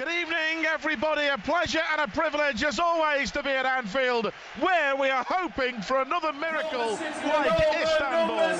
Good evening, everybody. A pleasure and a privilege, as always, to be at Anfield, where we are hoping for another miracle like Istanbul.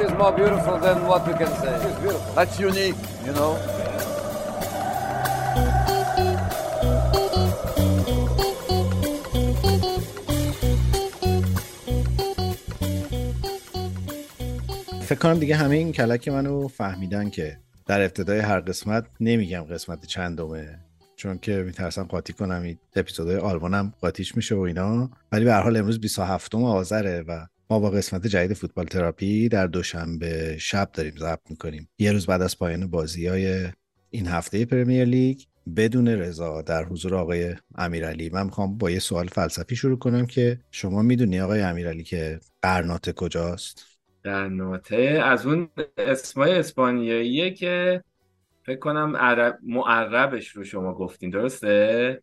Is more beautiful than what we can say. It's beautiful. That's unique, you know. فکر کنم دیگه همه این کلک منو فهمیدن که در ابتدای هر قسمت نمیگم قسمت چندمه چون که میترسم قاطی کنم این اپیزودهای آلبانم قاطیش میشه و اینا ولی به هر حال امروز 27 آذره و ما با قسمت جدید فوتبال تراپی در دوشنبه شب داریم ضبط می‌کنیم یه روز بعد از پایان بازی های این هفته پرمیر لیگ بدون رضا در حضور آقای امیرعلی من می‌خوام با یه سوال فلسفی شروع کنم که شما می‌دونی آقای امیرعلی که قرناطه کجاست قرناطه از اون اسمای اسپانیاییه که فکر کنم عرب معربش رو شما گفتین درسته؟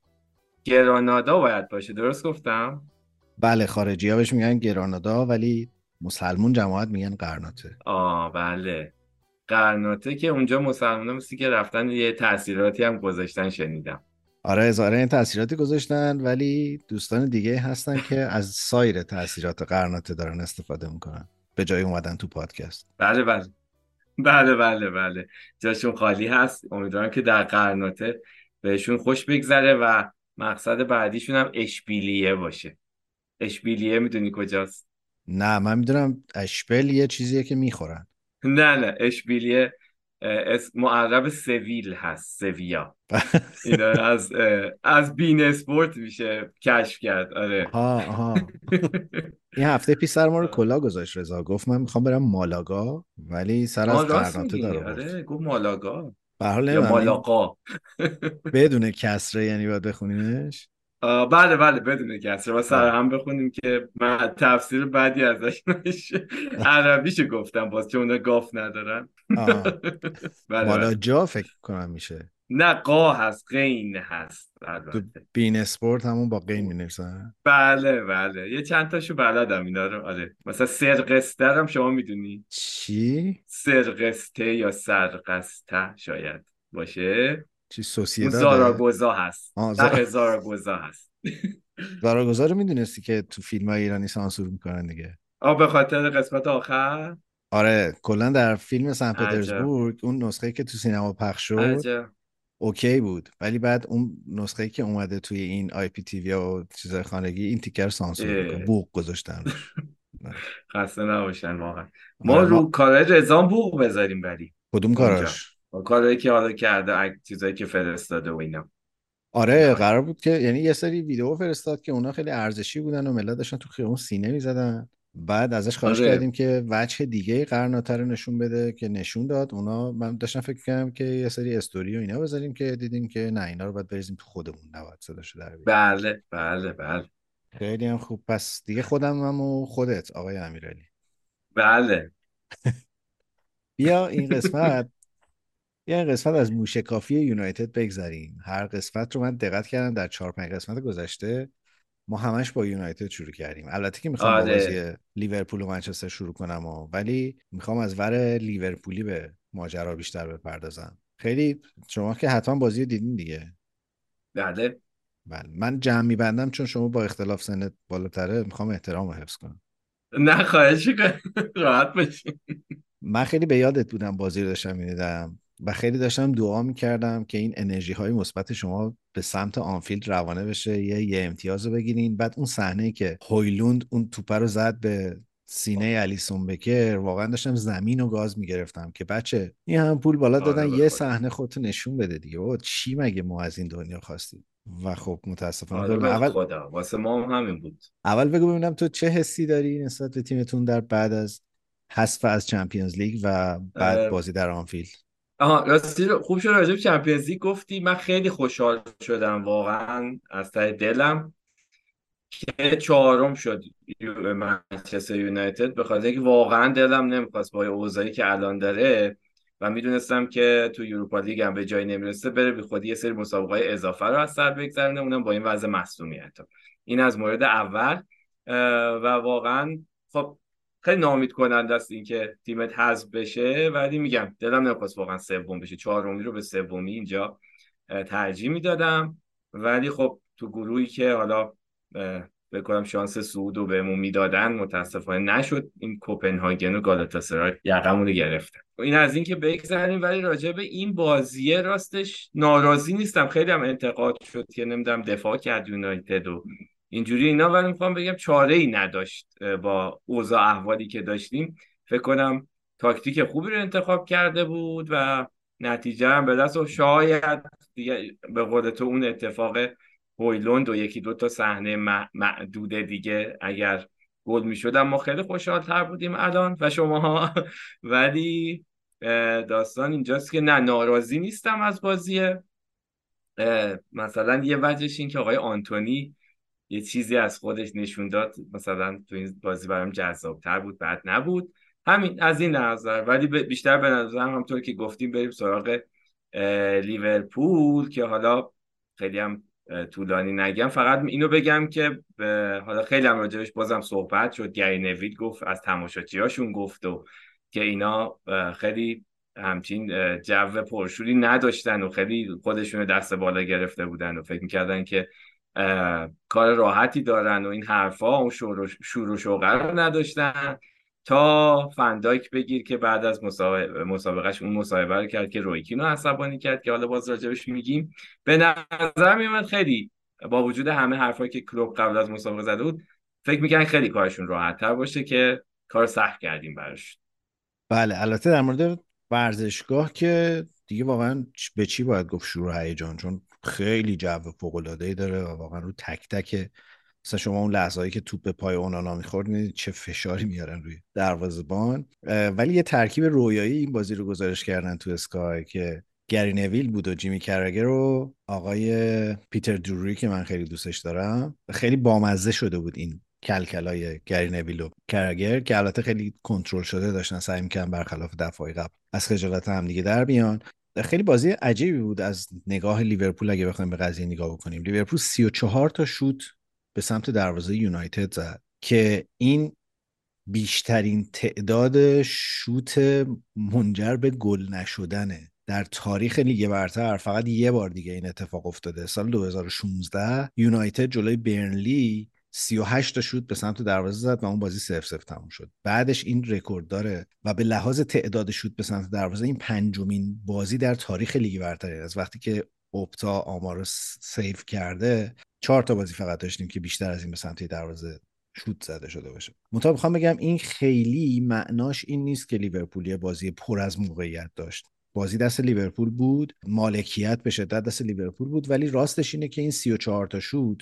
گرانادا باید باشه درست گفتم؟ بله خارجی ها بهش میگن گرانادا ولی مسلمون جماعت میگن قرناطه. آه بله. قرناطه که اونجا مسلمان مثل که رفتن یه تاثیراتی هم گذاشتن شنیدم. آره اظهاره این تاثیراتی گذاشتن ولی دوستان دیگه هستن که از سایر تاثیرات قرناطه دارن استفاده می‌کنن. به جای اومدن تو پادکست. بله بله. بله بله بله. جاشون خالی هست. امیدوارم که در قرناطه بهشون خوش بگذره و مقصد بعدیشون هم اشبیلیه باشه. اشبیلیه می‌دونی کجاست؟ نه من می‌دونم اشبل یه چیزیه که می‌خورن. نه نه اشبیلیه معرب سویل هست سویا. اینا از از بین اسپورت میشه کشف کرد آره. ها ها این هفته پیش سر ما رو کلا گذاشت رضا گفت من می‌خوام برم مالاگا ولی سر از قرناطه داره. آره گفت. مالاگا. به حال مالاقا. بدون کسره یعنی باید بخونیمش. بله بله بدون کسره و سر هم بخونیم که من تفسیر بعدی ازش نشه عربیشو گفتم باز چون اونا گاف ندارن. بله بله. مالاجا فکر کنم میشه. نه قا هست غین هست تو بین اسپورت همون با قین می‌نویسن؟ بله بله. یه چند تاشو بلدم اینا رو. آره. مثلا سرقسته هم شما می‌دونی. چی؟ سرقسته یا سرقسته شاید باشه؟ چی سوسیداده؟ زاراگوزا هست نه زاراگوزا هست زاراگوزا رو می‌دونستی که تو فیلم های ایرانی سانسور می‌کنن دیگه آه به خاطر قسمت آخر آره کلا در فیلم سن. پترزبورگ اون نسخه که تو سینما پخش شد عجب OK بود ولی بعد اون نسخه که اومده توی این IPTV و چیزای خانگی این تیکه رو سانسور. می‌کنه بوق گذاشتن. خسته نباشن واقعا ما آره، رو کارهای رزان بوق بذاریم ولی کدوم. کاراش کارهایی که حالا کرده چیزایی که فرستاده و اینا. آره قرار بود که یعنی یه سری ویدیو فرستاد که اونا خیلی ارزشی بودن و ملت داشتن تو خیابون سینه می‌زدن. بعد ازش خواهش آره. کردیم که وجه دیگه قرناطه رو نشون بده که نشون داد. اونا من داشتم فکر کردم که یه سری استوری و اینا بذاریم که دیدیم که نه اینا رو باید بریزیم تو خودمون. نباید صداشو در. بله بله بله. خیلی هم خوب. پس دیگه خودم هم و خودت آقای امیرعلی. بله. بیا این قسمت. این قسمت از موشکافی یونایتد بگذریم. هر قسمت رو من دقت کردم در چهار پنج قسمت گذشته. ما همش با یونایتد شروع کردیم. البته که می‌خوام با آره. بازی لیورپول و منچستر شروع کنم و ولی می‌خوام از ور لیورپولی به ماجرا بیشتر بپردازم. خیلی شما که حتما بازی رو دیدین دیگه. بله. بله. من جمع میبندم چون شما با اختلاف سنت بالاتره. می‌خوام احترام رو حفظ کنم. نه خواهش. راحت باشین. من خیلی به یادت بودم بازی رو داشتم می‌دیدم. و خیلی داشتم دعا می‌کردم که این انرژی های مثبت شما به سمت آنفیلد روانه بشه یه یه امتیاز رو بگیرین. بعد اون صحنه که هویلوند اون توپه رو زد به سینه الیسون بکر واقعا داشتم زمین و گاز می‌گرفتم که بچه این هم پول بالا آره دادن یه. صحنه خودتو نشون بده دیگه. بابا چی مگه ما از این دنیا خواستیم؟ و خب متاسفانه آره اول خدا واسه ما هم همین بود. اول بگو ببینم تو چه حسی داری نسبت به تیمتون در بعد از حذف از Champions League و بعد بازی در آنفیلد؟ آها راستی خوب شد راجب Champions گفتی. من خیلی خوشحال شدم واقعا. از ته دلم. که چهارم شد منچستر یونایتد. به خاطر اینکه واقعا دلم نمی‌خواست با اوضاعی که الان داره و می‌دونستم که تو Europa League هم به جایی نمی‌رسه بره بی خودی یه سری مسابقه های اضافه رو از سر بگذرونه. اونم با این وضع مصدومیت این از مورد اول. و واقعا خب خیلی نامید کننده است اینکه تیمت حذف بشه ولی میگم دلم نمی‌خواست واقعا سوم بشه. چهارمی رو به سومی اینجا ترجیح می‌دادم. ولی خب تو گروهی که حالا بکنم شانس سعود رو بهمون می‌دادن متاسفانه نشد. این کوپنهاگن و گالاتاسرای یقمون رو گرفته این از اینکه بگذریم ولی راجع به این بازیه راستش ناراضی نیستم. خیلی هم انتقاد شد که نمی‌دونم دفاع کرد یونایتد و اینجوری اینا ولی می‌خوام بگم چاره ای نداشت با اوضاع احوالی که داشتیم. فکر کنم تاکتیک خوبی رو انتخاب کرده بود و نتیجه هم به دست و شاید به قول تو اون اتفاق هویلوند و یکی دو تا صحنه معدود دیگه اگر گل می‌شد. ما خیلی خوشحال تر بودیم الان و شماها ولی داستان اینجاست که نه ناراضی نیستم از بازیه. مثلا یه وجهش این که آقای آنتونی یه چیزی از خودش نشون داد. مثلا تو این بازی برام جذابتر بود بعد نبود. همین از این نظر. ولی بیشتر به نظرم همطور که گفتیم بریم سراغ لیورپول که حالا خیلی هم طولانی نگم. فقط اینو بگم که حالا خیلی هم راجبش بازم صحبت شد. گری نوید گفت از تماشاچیاشون گفت و که اینا خیلی همچین جو پرشوری نداشتن و خیلی خودشون دست بالا گرفته بودن و فکر می‌کردن که کار راحتی دارن و این حرفا اون شور و شوقه رو نداشتن تا فندایک بگیر که بعد از مسابقهش اون مصاحبه رو کرد که رویکینو عصبانی کرد که حالا باز راجبش میگیم. به نظر میومد خیلی با وجود همه حرفایی که کلوب قبل از مسابقه زده بود فکر می‌کنن خیلی کارشون راحت تر باشه که کار سخت کردیم براش. بله البته در مورد ورزشگاه که دیگه واقعا به چی باید گفت شروع هیجان؟ چون خیلی جو ای داره و واقعا رو تک تک مثلا شما اون لحظه هایی که توپ به پای اونانا می‌خورد چه فشاری میارن روی دروازه‌بان. ولی یه ترکیب رویایی این بازی رو گزارش کردن تو اسکای که گری نویل بود و جیمی کرگر و آقای پیتر دوری که من خیلی دوستش دارم. خیلی بامزه شده بود این کلکلای گری نویل و کرگر که البته خیلی کنترل شده داشتن سعی می‌کنن برخلاف دفاعی قبل از خجالت هم دیگه در بیان. خیلی بازی عجیبی بود از نگاه لیورپول اگه بخوایم به قضیه نگاه بکنیم. لیورپول 34 تا شوت به سمت دروازه یونایتد زد که این بیشترین تعداد شوت منجر به گل نشدنه. در تاریخ لیگ برتر فقط یه بار دیگه این اتفاق افتاده. سال 2016 یونایتد جلوی برنلی 38 تا شوت به سمت دروازه زد و اون بازی 0 0 تموم شد. بعدش این رکورد داره و به لحاظ تعداد شوت به سمت دروازه این پنجمین بازی در تاریخ لیگ برتر از وقتی که اپتا آمار رو سیف کرده چهار تا بازی فقط داشتیم که بیشتر از این به سمت دروازه شوت زده شده باشه. مطابق می‌خوام بگم این خیلی معناش این نیست که لیورپول یه بازی پر از موقعیت داشت. بازی دست لیورپول بود مالکیت به شدت دست لیورپول بود ولی راستش اینه که این 34 تا شوت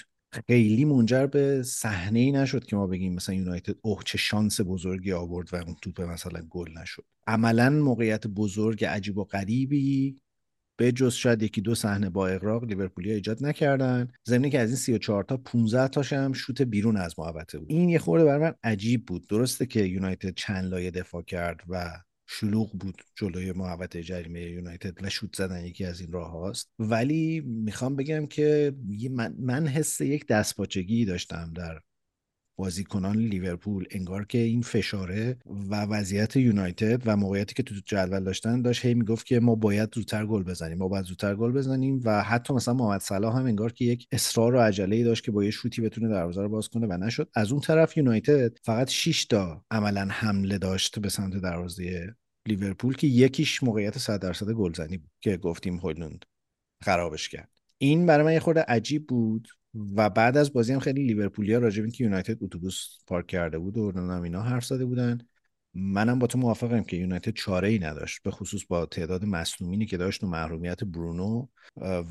خیلی منجر به صحنه ای نشد که ما بگیم مثلا یونایتد اوه چه شانس بزرگی آورد و اون توپ مثلا گل نشد. عملا موقعیت بزرگ عجیب و غریبی به جز شاید یکی دو صحنه با اقراق لیورپولی ایجاد نکردن. زمینی که از این 34 تا 15 تاش هم شوت بیرون از محوطه بود. این یه خورده برای من عجیب بود. درسته که یونایتد چند لایه دفاع کرد و شلوغ بود جلوی محوطه جریمه یونایتد و شوت زدن یکی از این راه هاست. ولی می‌خوام بگم که من, من حس یک دستپاچگی داشتم در بازیکنان لیورپول انگار که این فشاره و وضعیت یونایتد و موقعیتی که تو جدول داشتن داشت هی می‌گفت که ما باید زودتر گل بزنیم ما باید زودتر گل بزنیم و حتی مثلا محمد صلاح هم انگار که یک اصرار و عجله داشت که با یه شوتی بتونه دروازه رو باز کنه و نشد. از اون طرف یونایتد فقط 6 تا عملا حمله داشت به سمت دروازه لیورپول که یکیش موقعیت 100 درصد گلزنی بود که گفتیم هولند خرابش کرد. این برای من یه خورده عجیب بود. و بعد از بازی هم خیلی لیورپولیا راجع به اینکه یونایتد اتوبوس پارک کرده بود و نمی‌دونم اینا حرف زده بودن. منم با تو موافقم که یونایتد چاره ای نداشت به خصوص با تعداد مصدومینی که داشت و محرومیت برونو.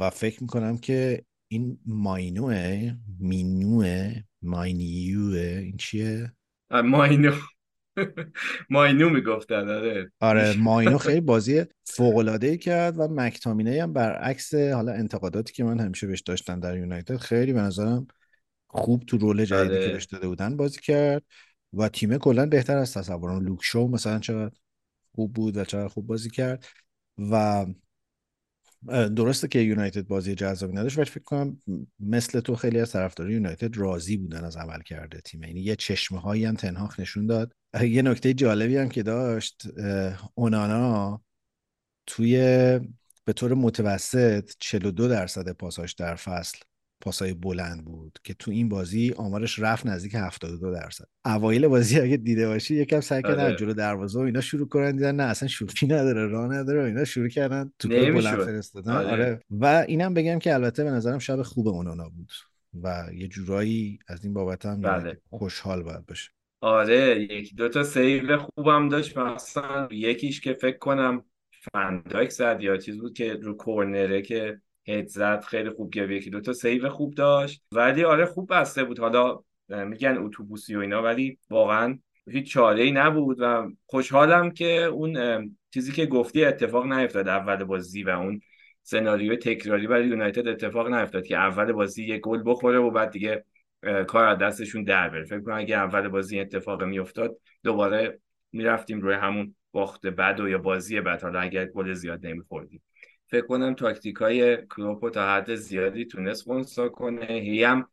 و فکر می‌کنم که این ماینوه مینوه ماینیوه این چیه؟ ماینو. ماینو می‌گفتن آره. آره ماینو خیلی بازی فوق العاده کرد و مکتامینه هم برعکس حالا انتقاداتی که من همیشه بهش داشتم در یونایتد خیلی به نظرم خوب تو رول جدیدی آره. که بهش داده بودن بازی کرد و تیم کلا بهتر از تصورم. لوک شو مثلا چقدر خوب بود و چقدر خوب بازی کرد و درسته که یونایتد بازی جذابی نداشت ولی فکر کنم مثل تو خیلی از طرفداران یونایتد راضی بودن از عمل کرده تیم. یعنی یه چشمه هایی هم تنهاخ نشون داد. یه نکته جالبی هم که داشت اونانا توی به طور متوسط 42 درصد پاساش در فصل پاسای بلند بود که تو این بازی آمارش رفت نزدیک 72 درصد اوایل بازی اگه دیده باشی یکم سعی کردن آره. جلو دروازه و اینا شروع کردن دیدن نه اصلا شوخی نداره راه نداره و اینا شروع کردن تو. بلند فرستادن آره. آره. و اینم بگم که البته به نظرم شب خوب اونانا بود و یه جورایی از این بابت هم بله. خوشحال باید باشه آره یکی دو تا save خوبم داشت مثلا یکیش که فکر کنم فن‌دایک زد یا چیز بود که رو کورنره که هد زد خیلی خوب گرفت. یکی دو تا save خوب داشت. ولی آره خوب بسته بود. حالا میگن اتوبوسی و اینا ولی واقعا هیچ چاره ای نبود و خوشحالم که اون چیزی که گفتی اتفاق نیفتاد. اول بازی و اون سناریو تکراری برای یونایتد اتفاق نیفتاد که اول بازی یه گل بخوره و بعد دیگه کار از دستشون در بره. فکر کنم اگه اول بازی اتفاق میافتاد دوباره می‌رفتیم روی همون باخت بد و یا بازی بد. حالا اگر گل زیاد نمیخوردیم. فکر کنم تاکتیک های کلوپ تا حد زیادی تونست خونسا کنه. هی هم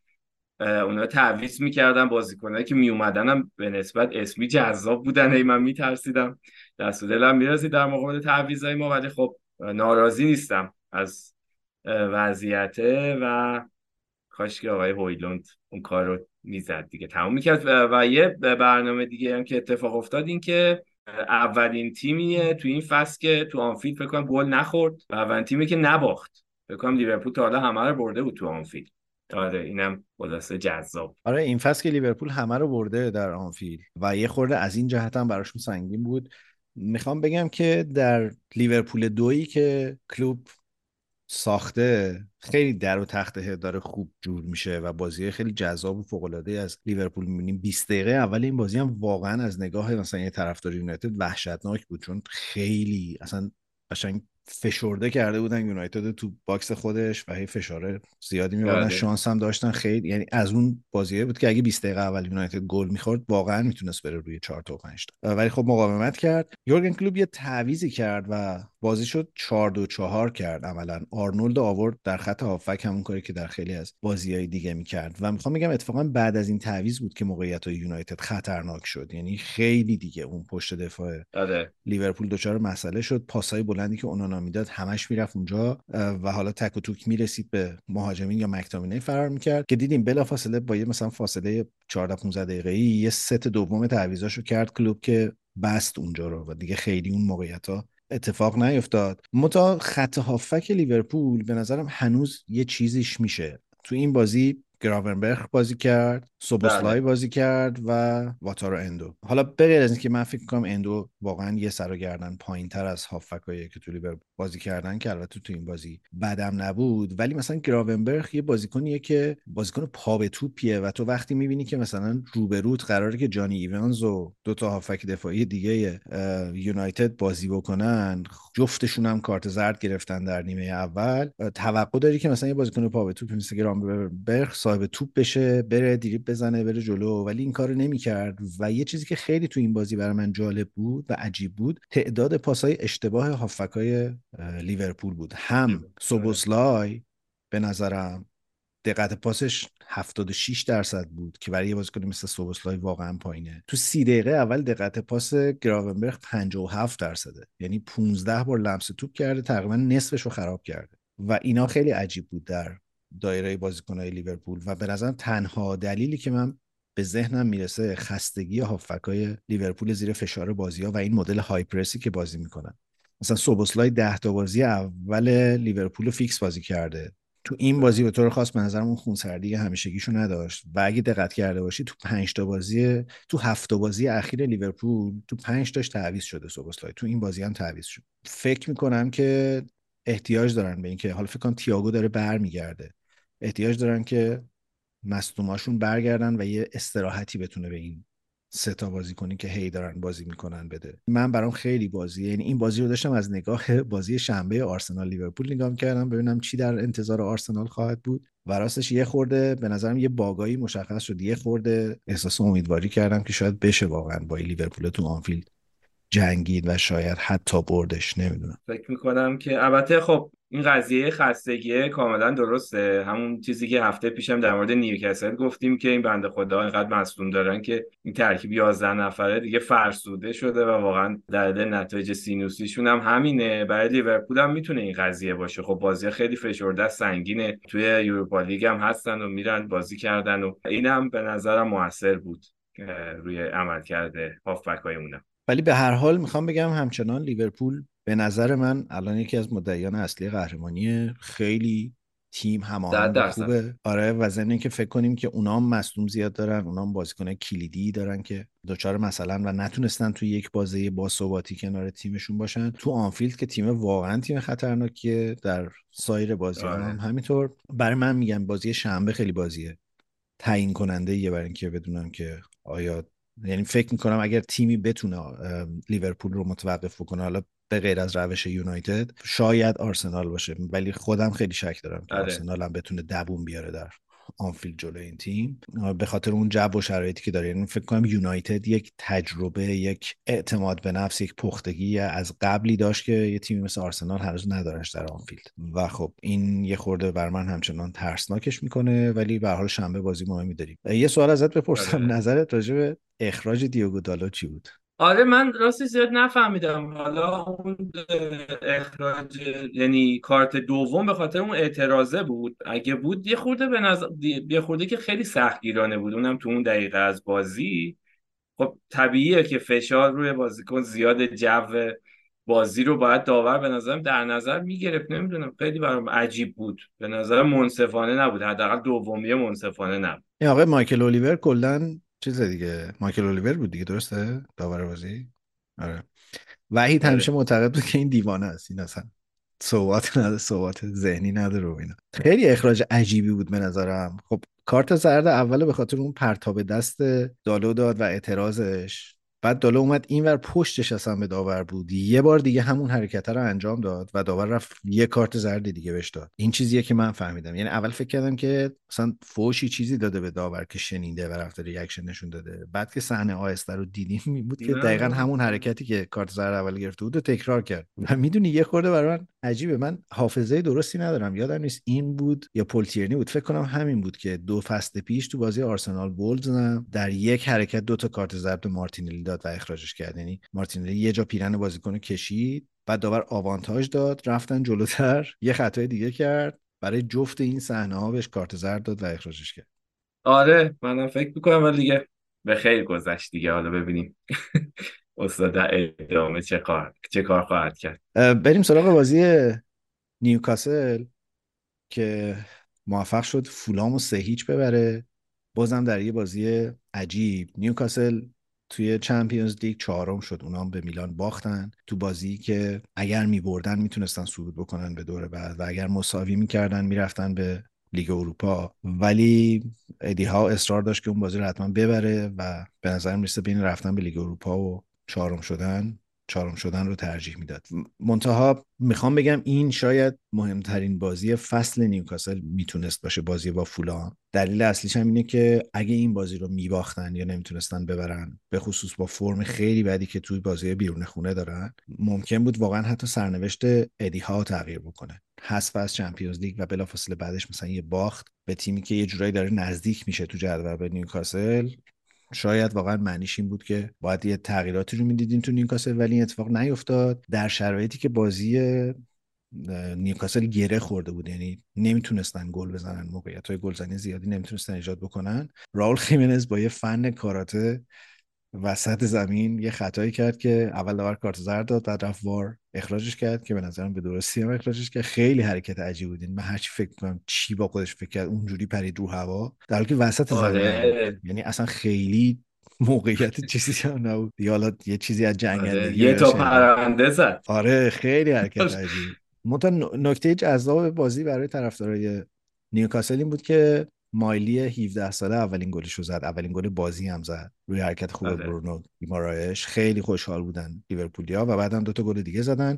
اونا تعویض می‌کردن بازیکنایی که میومدن هم به نسبت اسمی جذاب بودن. هی من میترسیدم. دست و دلم می‌لرزید در مقابل تعویضای ما. ولی خب ناراضی نیستم از وضعیته و کاش که آقای هویلوند اون کار رو می‌زد دیگه. تموم می‌کرد و, و یه برنامه دیگه هم که اتفاق افتاد این که اولین تیمیه تو این فصل که تو آنفیلد فکر کنم گل نخورد و اولین تیمی که نباخت. فکر کنم لیورپول تا حالا همه رو برده بود تو آنفیلد. آره اینم خلاصه جذاب. آره این فصل که لیورپول همه رو برده در آنفیلد و یه خورده از این جهت هم براشون سنگین بود. می‌خوام بگم که در لیورپول دویی که کلوب ساخته. خیلی در و تخته داره خوب جور میشه و بازی خیلی جذاب و فوق العاده از لیورپول می‌بینیم. 20 دقیقه اول این بازی هم واقعا از نگاه مثلا یه طرفدار یونایتد وحشتناک بود چون خیلی اصلا قشنگ فشرده کرده بودن یونایتد تو box خودش و هی فشاره زیادی میوردن بله. شانس هم داشتن خیلی. یعنی از اون بازیه بود که اگه 20 دقیقه اول یونایتد گل می‌خورد واقعا می‌تونست بره روی 4 تا و 5 تا. ولی خب مقاومت کرد. یورگن کلوب یه تعویضی کرد و بازی شد 4 2 4 کرد عملا. آرنولد آورد در خط هافک همون کاری که در خیلی از بازیهای دیگه می‌کرد. و می‌خوام بگم اتفاقا بعد از این تعویض بود که موقعیت های یونایتد خطرناک شد. یعنی خیلی دیگه اون پشت دفاع آره. لیورپول دچار مسئله شد. پاسای بلندی که اونانا می‌داد همش می‌رفت اونجا و حالا تک و توک می‌رسید به مهاجمین یا مکتامینه فرار می‌کرد. که دیدیم بلافاصله با یه مثلا فاصله 14 15 دقیقه‌ای یه ست دوم تعویضاشو کرد کلوب که بست اونجا رو و دیگه خیلی اون موقعیت ها اتفاق نیفتاد. منتها خط هافک لیورپول به نظرم هنوز یه چیزیش میشه. تو این بازی گراونبرگ بازی کرد سوبوسلای بله. بازی کرد و واتارو اندو. حالا بغیر از اینکه من فکر کنم اندو واقعا یه سر و گردن پایین تر از هافکایی که تو لیور بازی کردن که البته تو این بازی بدم نبود. ولی مثلا گراونبرگ یه بازیکنیه که بازیکن پا به توپیه و تو وقتی می‌بینی که مثلا روبروت قراره که جانی ایونز و دو تا هافک دفاعی دیگه یونایتد بازی بکنن جفتشون هم کارت زرد گرفتن در نیمه اول. توقع داری که مثلا یه بازیکن پا به توپ مثل گرانبرگ صاحب توپ بشه بره دریبل بزنه بره جلو. ولی این کارو نمی‌کرد. و یه چیزی که خیلی تو این بازی برای من جالب بود و عجیب بود تعداد پاسای اشتباه هافکای لیورپول بود. هم سوبوسلای به نظرم دقت پاسش 76 درصد بود که برای یه بازیکن مثل سوبوسلای واقعا پایینه. تو سی دقیقه اول دقت پاس گراونبرگ 57 درصده. یعنی 15 بار لمس توپ کرده تقریبا نصفش رو خراب کرده. و اینا خیلی عجیب بود در دایره بازیکنهای لیورپول و به نظرم تنها دلیلی که من به ذهنم می‌رسه خستگی هافکای لیورپول زیر فشار بازی ها و این مدل های پرسی که بازی می‌کنن. مثلا سوبوسلای ده تا بازی اول لیورپول رو فیکس بازی کرده. تو این بازی به طور خاص به نظرم اون خونسردی همیشگیشو نداشت. و اگه دقت کرده باشی تو پنج تا بازی تو هفت بازی اخیر لیورپول تو پنج تاش تعویض شده سوبوسلای. تو این بازی هم تعویض شد. فکر می‌کنم که احتیاج دارن به اینکه حالا فکر کنم تییاگو داره برمیگرده. احتیاج دارن که مصدوماشون برگردن و یه استراحتی بتونه به این سه تا بازی کنی که هی دارن بازی می‌کنن بده. من برام خیلی بازی یعنی این بازی رو داشتم از نگاه بازی شنبه آرسنال لیورپول نگاه کردم ببینم چی در انتظار آرسنال خواهد بود و راستش یه خورده به نظرم یه bug ایی مشخص شد. یه خورده احساس امیدواری کردم که شاید بشه واقعا با لیورپول تو آنفیلد جنگید و شاید حتی بردش. نمی‌دونم. فکر می‌کنم که البته خب این قضیه خستگی کاملا درسته. همون چیزی که هفته پیشم در مورد نیوکاسل گفتیم که این بنده خدا اینقدر مصدوم دارن که این ترکیب 11 نفره دیگه فرسوده شده و واقعا در دل نتایج سینوسیشون هم همینه. برای لیورپول هم می‌تونه این قضیه باشه. خب بازی خیلی فشرده سنگینه. توی یوروپا لیگ هم هستن و میرن بازی کردن و این هم به نظرم موثر بود روی عمل کرده هافبک ولی به هر حال می‌خوام بگم همچنان لیورپول به نظر من الان یکی از مدعیان اصلی قهرمانی خیلی تیم هماهنگ خوبه. آره و ضمن که فکر کنیم که اونا هم مصدوم زیاد دارن اونا هم بازیکن کلیدی دارن که دچار مثلا و نتونستن تو یک بازی با ثباتی کنار تیمشون باشن. تو آنفیلد که تیم واقعا تیم خطرناکیه در سایر بازی آره. هم همینطور. برای من میگم بازی شنبه خیلی بازیه. تعیین کننده یه برای اینکه بدونم که آیا یعنی فکر می‌کنم اگر تیمی بتونه لیورپول رو متوقف بکنه حالا به غیر از روش یونایتد شاید آرسنال باشه ولی خودم خیلی شک دارم که آره. آرسنال هم بتونه دووم بیاره در آنفیلد جلو این تیم. به خاطر اون جو و شرایطی که داره یعنی فکر کنم یونایتد یک تجربه یک اعتماد به نفس یک پختگی از قبلی داشت که یه تیمی مثل آرسنال هنوز ندارش در آنفیلد. و خب این یه خورده بر من همچنان ترسناکش می‌کنه ولی به حال شنبه بازی مهمی داریم. یه سوال ازت بپرسم. آره. نظرت راجع به اخراج دیوگو دالو چی بود؟ آره من راستی زیاد نفهمیدم. حالا اون اخراج یعنی کارت دوم به خاطر اون اعتراضه بود. اگه بود یه خورده به نظر یه خورده که خیلی سختگیرانه بود. اونم تو اون دقیقه از بازی. خب طبیعیه که فشار روی بازیکن زیاد جو بازی رو باید داور به نظرم در نظر می‌گرفت. نمی‌دونم خیلی برام عجیب بود. به نظر منصفانه نبود. حداقل دومیه منصفانه نبود. این آقای مایکل الیور کلا چیز دیگه مایکل الیور بود دیگه درسته؟ داور بازی؟ آره. وحید آره. همیشه معتقد بود که این دیوانه است این اصلا صحبت نداره صحبت ذهنی نداره و اینا. خیلی اخراج عجیبی بود به نظرم. خب کارت زرد اول به خاطر اون پرتاب دست دالو داد و اعتراضش بعد دالو اومد اینور پشتش اصلا به داور بود. یه بار دیگه همون حرکت رو انجام داد و داور رفت یه کارت زرد دیگه بهش داد. این چیزیه که من فهمیدم. یعنی اول فکر کردم که مثلا فوشی چیزی داده به داور که شنیده و رفته reaction نشون داده. بعد که صحنه آهسته رو دیدیم بود که دقیقا همون حرکتی که کارت زرد اول گرفته بود و تکرار کرد. و می‌دونی یه خورده برای من عجیبه. من حافظه درستی ندارم. یادم نیست این بود یا پول تیرنی بود. فکر کنم همین بود که دو فصل پیش تو بازی آرسنال وولز در یک حرکت دو تا کارت زرد مارتینلی داد و اخراجش کرد. یعنی مارتینلی یه جا پیرن بازیکن کشید بعد داور آوانتاژ داد رفتن جلوتر یه خطای دیگه کرد. برای جفت این صحنه ها بهش کارت زرد داد و اخراجش کرد. آره منم فکر می‌کنم ولی دیگه به خیر گذشت دیگه. حالا ببینیم استاد ادامه چه کار چه کار خواهد کرد. بریم سراغ بازی نیوکاسل که موفق شد فولام و سه هیچ ببره. بازم در یه بازی عجیب. نیوکاسل توی چمپیونز لیگ چهارم شد. اونام به میلان باختن. تو بازی که اگر میبردن می‌تونستن صعود بکنن به دور بعد و اگر مساوی می‌کردن می‌رفتن به لیگ اروپا. ولی ادی هاو اصرار داشت که اون بازی رو حتما ببره و به نظر می‌رسه بین رفتن به لیگ اروپا و چهارم شدن چهارم شدن رو ترجیح می‌داد. منتها می‌خوام بگم این شاید مهمترین بازی فصل نیوکاسل می‌تونست باشه بازی با فولام دلیل اصلیش هم اینه که اگه این بازی رو میباختن یا نمی‌تونستن ببرن به خصوص با فرم خیلی بدی که توی بازی بیرون خونه دارن ممکن بود واقعا حتی سرنوشت ادی ها تغییر بکنه. حذف از چمپیونز لیگ و بلافاصله بعدش مثلا یه باخت به تیمی که یه جورایی داره نزدیک میشه تو جدول به نیوکاسل. شاید واقعا معنیش این بود که باید یه تغییراتی رو می‌دیدین تو نیوکاسل ولی این اتفاق نیفتاد. در شرایطی که بازی نیوکاسل گره خورده بود یعنی نمی‌تونستن گل بزنن موقعیت های گلزنی زیادی نمی‌تونستن ایجاد بکنن. راول خیمنز با یه فن کاراته وسط زمین یه خطایی کرد که اول داور کارت زرد داد بعد رفت وار. اخراجش کرد که به نظرم به درستی هم اخراجش کرد. خیلی حرکت عجیب بود من هرچی فکر کنم چی با خودش فکر کرد اونجوری پرید رو هوا. در حالی که وسط آره. یعنی اصلا خیلی موقعیت چیزی هم نبود. حالا یه چیزی از آره. یه تا پرنده زد. آره خیلی حرکت عجیب. منتها نکته جذاب بازی برای طرفدارای نیوکاسل این بود که مایلی 17 ساله اولین گلش رو زد. اولین گل بازی هم زد. روی حرکت خوب آره. برونو گیمارایش خیلی خوشحال بودن لیورپولیا و بعدم دوتا گل دیگه زدن.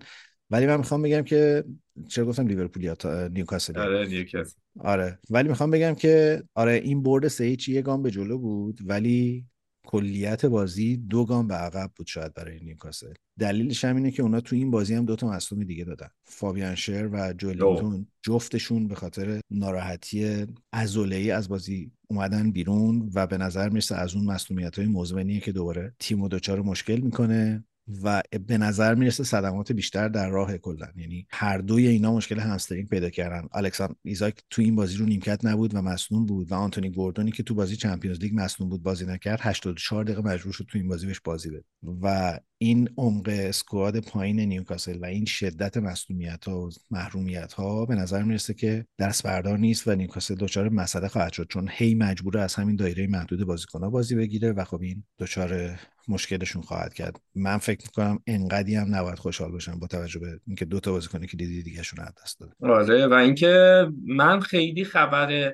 ولی من می‌خوام بگم که چرا گفتم لیورپولیا تا نیوکاسل. آره نیوکاسل. آره. ولی می‌خوام بگم که آره این برد سه هیچ یه گام به جلو بود. ولی کلیت بازی دو گام به عقب بود شاید برای نیوکاسل. دلیلش هم اینه که اونا تو این بازی هم دوتا مصدوم دیگه دادن. فابیان شر و جولینتون جفتشون به خاطر ناراحتی ای از بازی اومدن بیرون و به نظر می‌رسه از اون مصدومیت های مزمنیه که دوباره تیم و دچار مشکل می‌کنه. و به نظر می‌رسه صدمات بیشتر در راه کلا. یعنی هر دوی اینا مشکل همسترینگ پیدا کردن. الکساندر ایزاک تو این بازی رو نیمکت نبود و مصدوم بود و آنتونی گوردونی که تو بازی چمپیونز لیگ مصدوم بود بازی نکرد 84 دقیقه مجبور شد تو این بازی بهش بازی بده. و این عمق اسکواد پایین نیوکاسل و این شدت مصونیت و محرومیت ها به نظر می‌رسه که دست بردار نیست و نیوکاسل دچار مسئله خواهد شد. چون هی مجبوره از همین دایره محدود بازیکنها بازی بگیره و خب این دچار مشکلشون خواهد کرد. من فکر می‌کنم انقدی هم نباید خوشحال باشم با توجه به اینکه دو تا بازیکن که دیدی دیگهشون از دست داده آره و اینکه من خیلی خبر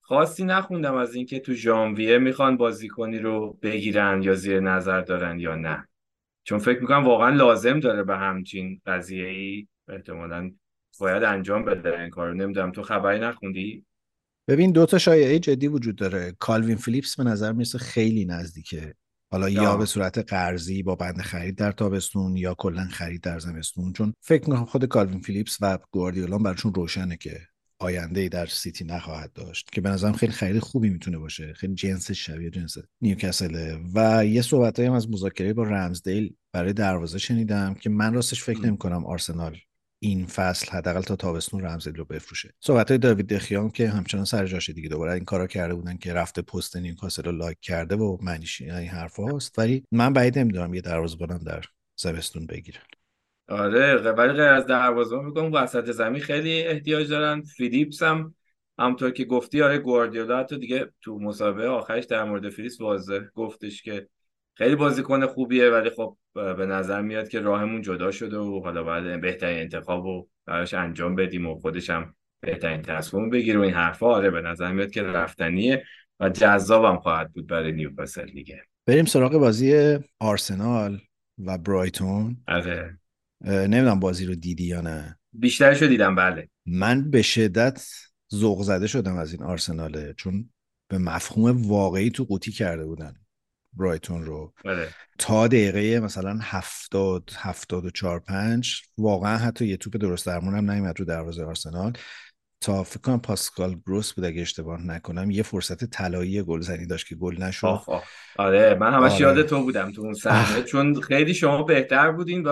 خاصی نخوندم از اینکه تو ژانویه می‌خوان بازیکنی رو بگیرن یا زیر نظر دارن یا نه. چون فکر می‌کنم واقعا لازم داره به همچین قضیه ای احتمالا باید انجام بده. این کارو نمی‌دونم. تو خبری نخوندی؟ ببین دو تا شایعه جدی وجود داره. کالوین فیلیپس به نظر می‌رسه خیلی نزدیکه حالا یا, یا. به صورت قرضی با بند خرید در تابستون یا کلا خرید در زمستون چون فکر می‌کنم خود کالوین فیلیپس و گواردیولا براشون روشنه که آینده ای در سیتی نخواهد داشت که به نظرم خیلی خرید خوبی می‌تونه باشه خیلی جنس شبیه جنس نیوکاسله و یه صحبت هم از مذاکره با رمزدیل برای دروازه شنیدم که من راستش فکر نمی کنم آرسنال این فصل حداقل تا تابستون رمزدیل رو بفروشه. صحبت های داوید دخیام که همچنان سر جاشه دیگه دوباره این کارا کرده بودن که رفته پست نیوکاسل رو لایک کرده و معنیش این حرف هاست ولی من بعید نمی‌دونم یه دروازه‌بانم در زمستون بگیرن آره ولی غیر از دروازه میگم وسط زمین خیلی احتیاج دارن. فیلیپس هم همطور که گفتی آره گواردیولا حتی دیگه تو مسابقه آخرش در مورد فیلیپس واضح گفتش که خیلی بازیکن خوبیه ولی خب به نظر میاد که راهمون جدا شده و حالا باید بهترین انتخاب رو براش انجام بدیم و خودش هم بهترین تصمیم بگیره و این حرفا. آره به نظر میاد که رفتنیه و جذابم خواهد بود برای نیوکاسل دیگه. بریم سراغ بازی آرسنال و برایتون. آره. نمی‌دونم بازی رو دیدی یا نه. بیشترشو دیدم بله. من به شدت ذوق زده شدم از این آرسناله چون به مفهوم واقعی تو قوطی کرده بودن. برایتون رو بله. تا دقیقه مثلا هفتاد هفتاد و چار پنج واقعا حتی یه توپ درست درمون هم نیمد رو دروازه آرسنال تا فکر کنم پاسکال گروس بود اگه اشتباه نکنم یه فرصت طلایی گلزنی داشت که گل نشد آخ آخ. آره من همش آره. یاد تو بودم تو اون صحنه چون خیلی شما بهتر بودین و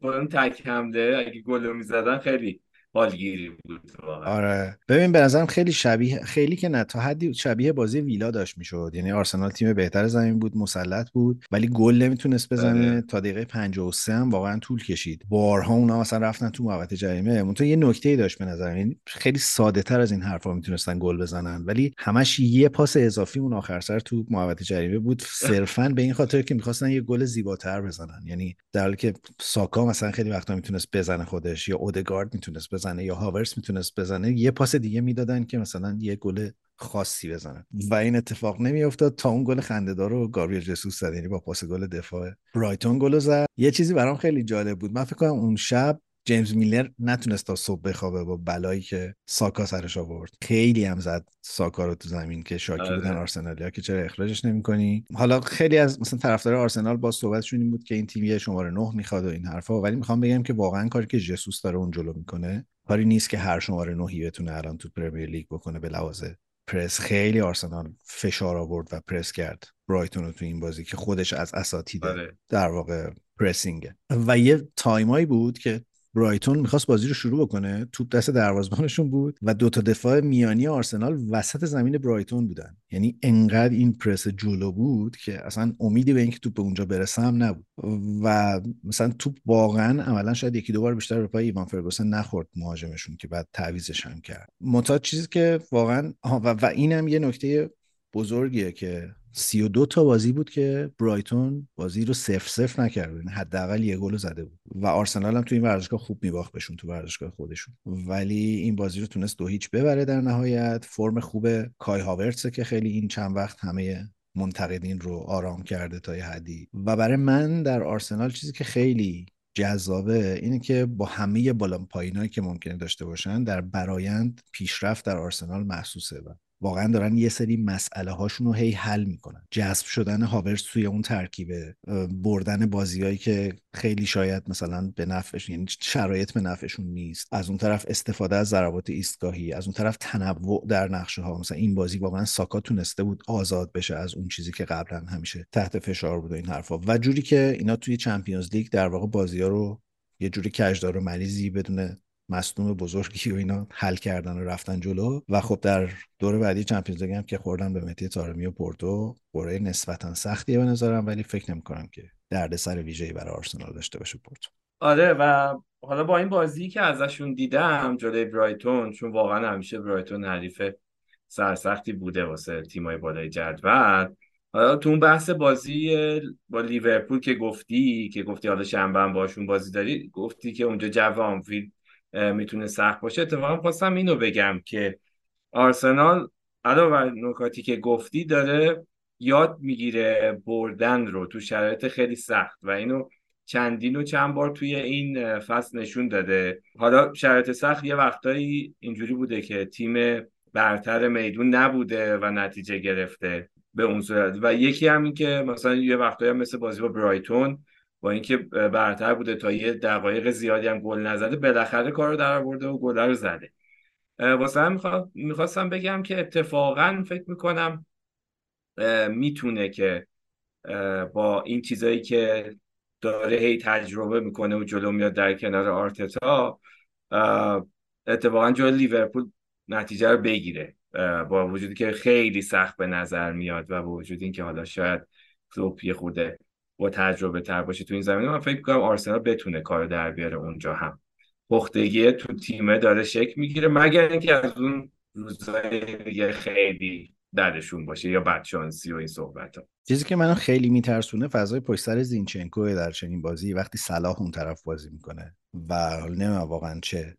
اون تک حمله اگه گل می‌زدن خیلی حالگیری بود واقعا. آره. ببین به نظرم خیلی شبیه خیلی که نه تا حدی شبیه بازی ویلا داشت می‌شد. یعنی آرسنال تیم بهتر زمین بود مسلط بود ولی گل نمی‌تونست بزنه. آره. تا دقیقه 53 هم واقعا طول کشید. بارها اونا مثلا رفتن تو محوطه جریمه. اون یه نکته ای داشت به نظرم. یعنی خیلی ساده تر از این حرفا می‌تونستن گل بزنن. ولی همش یه پاس اضافی اون آخر سر تو محوطه جریمه بود. صرفا به این خاطر که می‌خواستن یه گل زیباتر بزنن. یعنی در حالی که ساکا مثلا خیلی وقتا می‌تونست بزنه خودش یا اودگارد می‌تونست بزنه. یا هاورس می‌تونست بزنه یه پاس دیگه می‌دادن که مثلا یه گل خاصی بزنن و این اتفاق نمیافتاد تا اون گل خندهدار رو گابریل جسوس زد یعنی با پاس گل دفاع برایتون گل زد. یه چیزی برام خیلی جالب بود. من فکر کنم اون شب جیمز میلنر نتونست تا صبح بخوابه با بلایی که ساکا سرش آورد. خیلی هم زد ساکا رو تو زمین که شاکی آره. بودن آرسنالیا که چرا اخراجش نمی‌کنی. حالا خیلی از مثلا طرفدار آرسنال با صحبتشون این بود که این تیم یه شماره نه می‌خواد و این حرفا ولی می‌خوام بگم که واقعا کاری که جسوس داره اون جلو می‌کنه کاری نیست که هر شماره نهی بتونه الان تو پرمیر لیگ بکنه به لحاظ پرس خیلی آرسنال فشار آورد و پرس کرد برایتون رو تو این بازی که خودش از اساتید آره. در واقع pressing ه و یه تایمایی بود که برایتون می‌خواست بازی رو شروع بکنه توپ دست دروازبانشون بود و دو تا دفاع میانی آرسنال وسط زمین برایتون بودن. یعنی انقدر این پرس جلو بود که اصلا امیدی به اینکه توپ به اونجا برسه نبود. و مثلا توپ واقعا عملا شاید یکی دو بار بیشتر به پای ایوان فرگوسن نخورد مهاجمشون که بعد تعویضش هم کرد. منتها چیزی که واقعا و, و اینم یه نکته بزرگیه که 32 تا بازی بود که برایتون بازی رو سف سف نکرد یعنی حداقل یه گل زده بود. و آرسنال هم تو این ورزشگاه خوب میباخت بهشون تو ورزشگاه خودشون. ولی این بازی رو تونست دو هیچ ببره در نهایت. فرم خوب کای هاورتسه که خیلی این چند وقت همه منتقدین رو آرام کرده تا یه حدی. و برای من در آرسنال چیزی که خیلی جذابه اینه که با همه بالا پایینایی که ممکنه داشته باشن در برایند پیشرفت در آرسنال محسوسه و واقعا دارن یه سری مسئله هاشون رو هی حل می‌کنن. جذب شدن هاورس توی اون ترکیبه. بردن بازیایی که خیلی شاید مثلا به نفعش یعنی شرایط به نفعشون نیست. از اون طرف استفاده از ضربات ایستگاهی از اون طرف تنوع در نقشه ها مثلا این بازی واقعا ساکا تونسته بود آزاد بشه از اون چیزی که قبلا همیشه تحت فشار بود این حرفا. و جوری که اینا توی چمپیونز لیگ در واقع بازی ها رو یه جوری کجدار و مریضی بدون مصدوم بزرگی و اینا حل کردن و رفتن جلو. و خب در دور بعدی چمپیونز لیگ هم که خوردن به مهدی تارمی و پورتو قرعه نسبتا سختیه به نظرم ولی فکر نمی‌کنم که دردسر ویژه‌ای برای آرسنال داشته باشه پورتو. آره و حالا با این بازی که ازشون دیدم جلوی برایتون چون واقعا همیشه برایتون حریف سرسختی بوده واسه تیمای بالای جدول. حالا تو اون بحث بازی با لیورپول که گفتی که گفتی حالا شنبه هم باشون بازی داری گفتی که اونجا جو آنفیلد می‌تونه سخت باشه. اتفاقا خواستم اینو بگم که آرسنال علاوه بر نکاتی که گفتی داره یاد می‌گیره بردن رو تو شرایط خیلی سخت و اینو چندین و چند بار توی این فصل نشون داده. حالا شرایط سخت یه وقتایی اینجوری بوده که تیم برتر میدون نبوده و نتیجه گرفته به اون صورت. و یکی هم این که مثلا یه وقتایی هم مثل بازی با برایتون با اینکه برتر بوده تا یه دقایق زیادی هم گل نزده بالاخره کار رو در آورده و گل رو زده. واسه هم می‌خواستم بگم که اتفاقا فکر می‌کنم می‌تونه که با این چیزایی که داره هی تجربه می‌کنه و جلو میاد در کنار آرتتا اتفاقا جلو لیورپول نتیجه رو بگیره. با وجودی که خیلی سخت به نظر میاد و با وجود اینکه حالا شاید کلوب یه خورده با تجربه تر باشه تو این زمینه من فکر کنم آرسنال بتونه کار در بیاره اونجا هم. پختگی تو تیمه داره شکل می‌گیره مگر اینکه از اون روزای خیلی دردشون باشه یا بدشانسی و این صحبت ها چیزی که منو خیلی میترسونه فضای پشت سر زینچنکو در چنین بازی وقتی صلاح اون طرف بازی می‌کنه و نمی‌دونم واقعا چه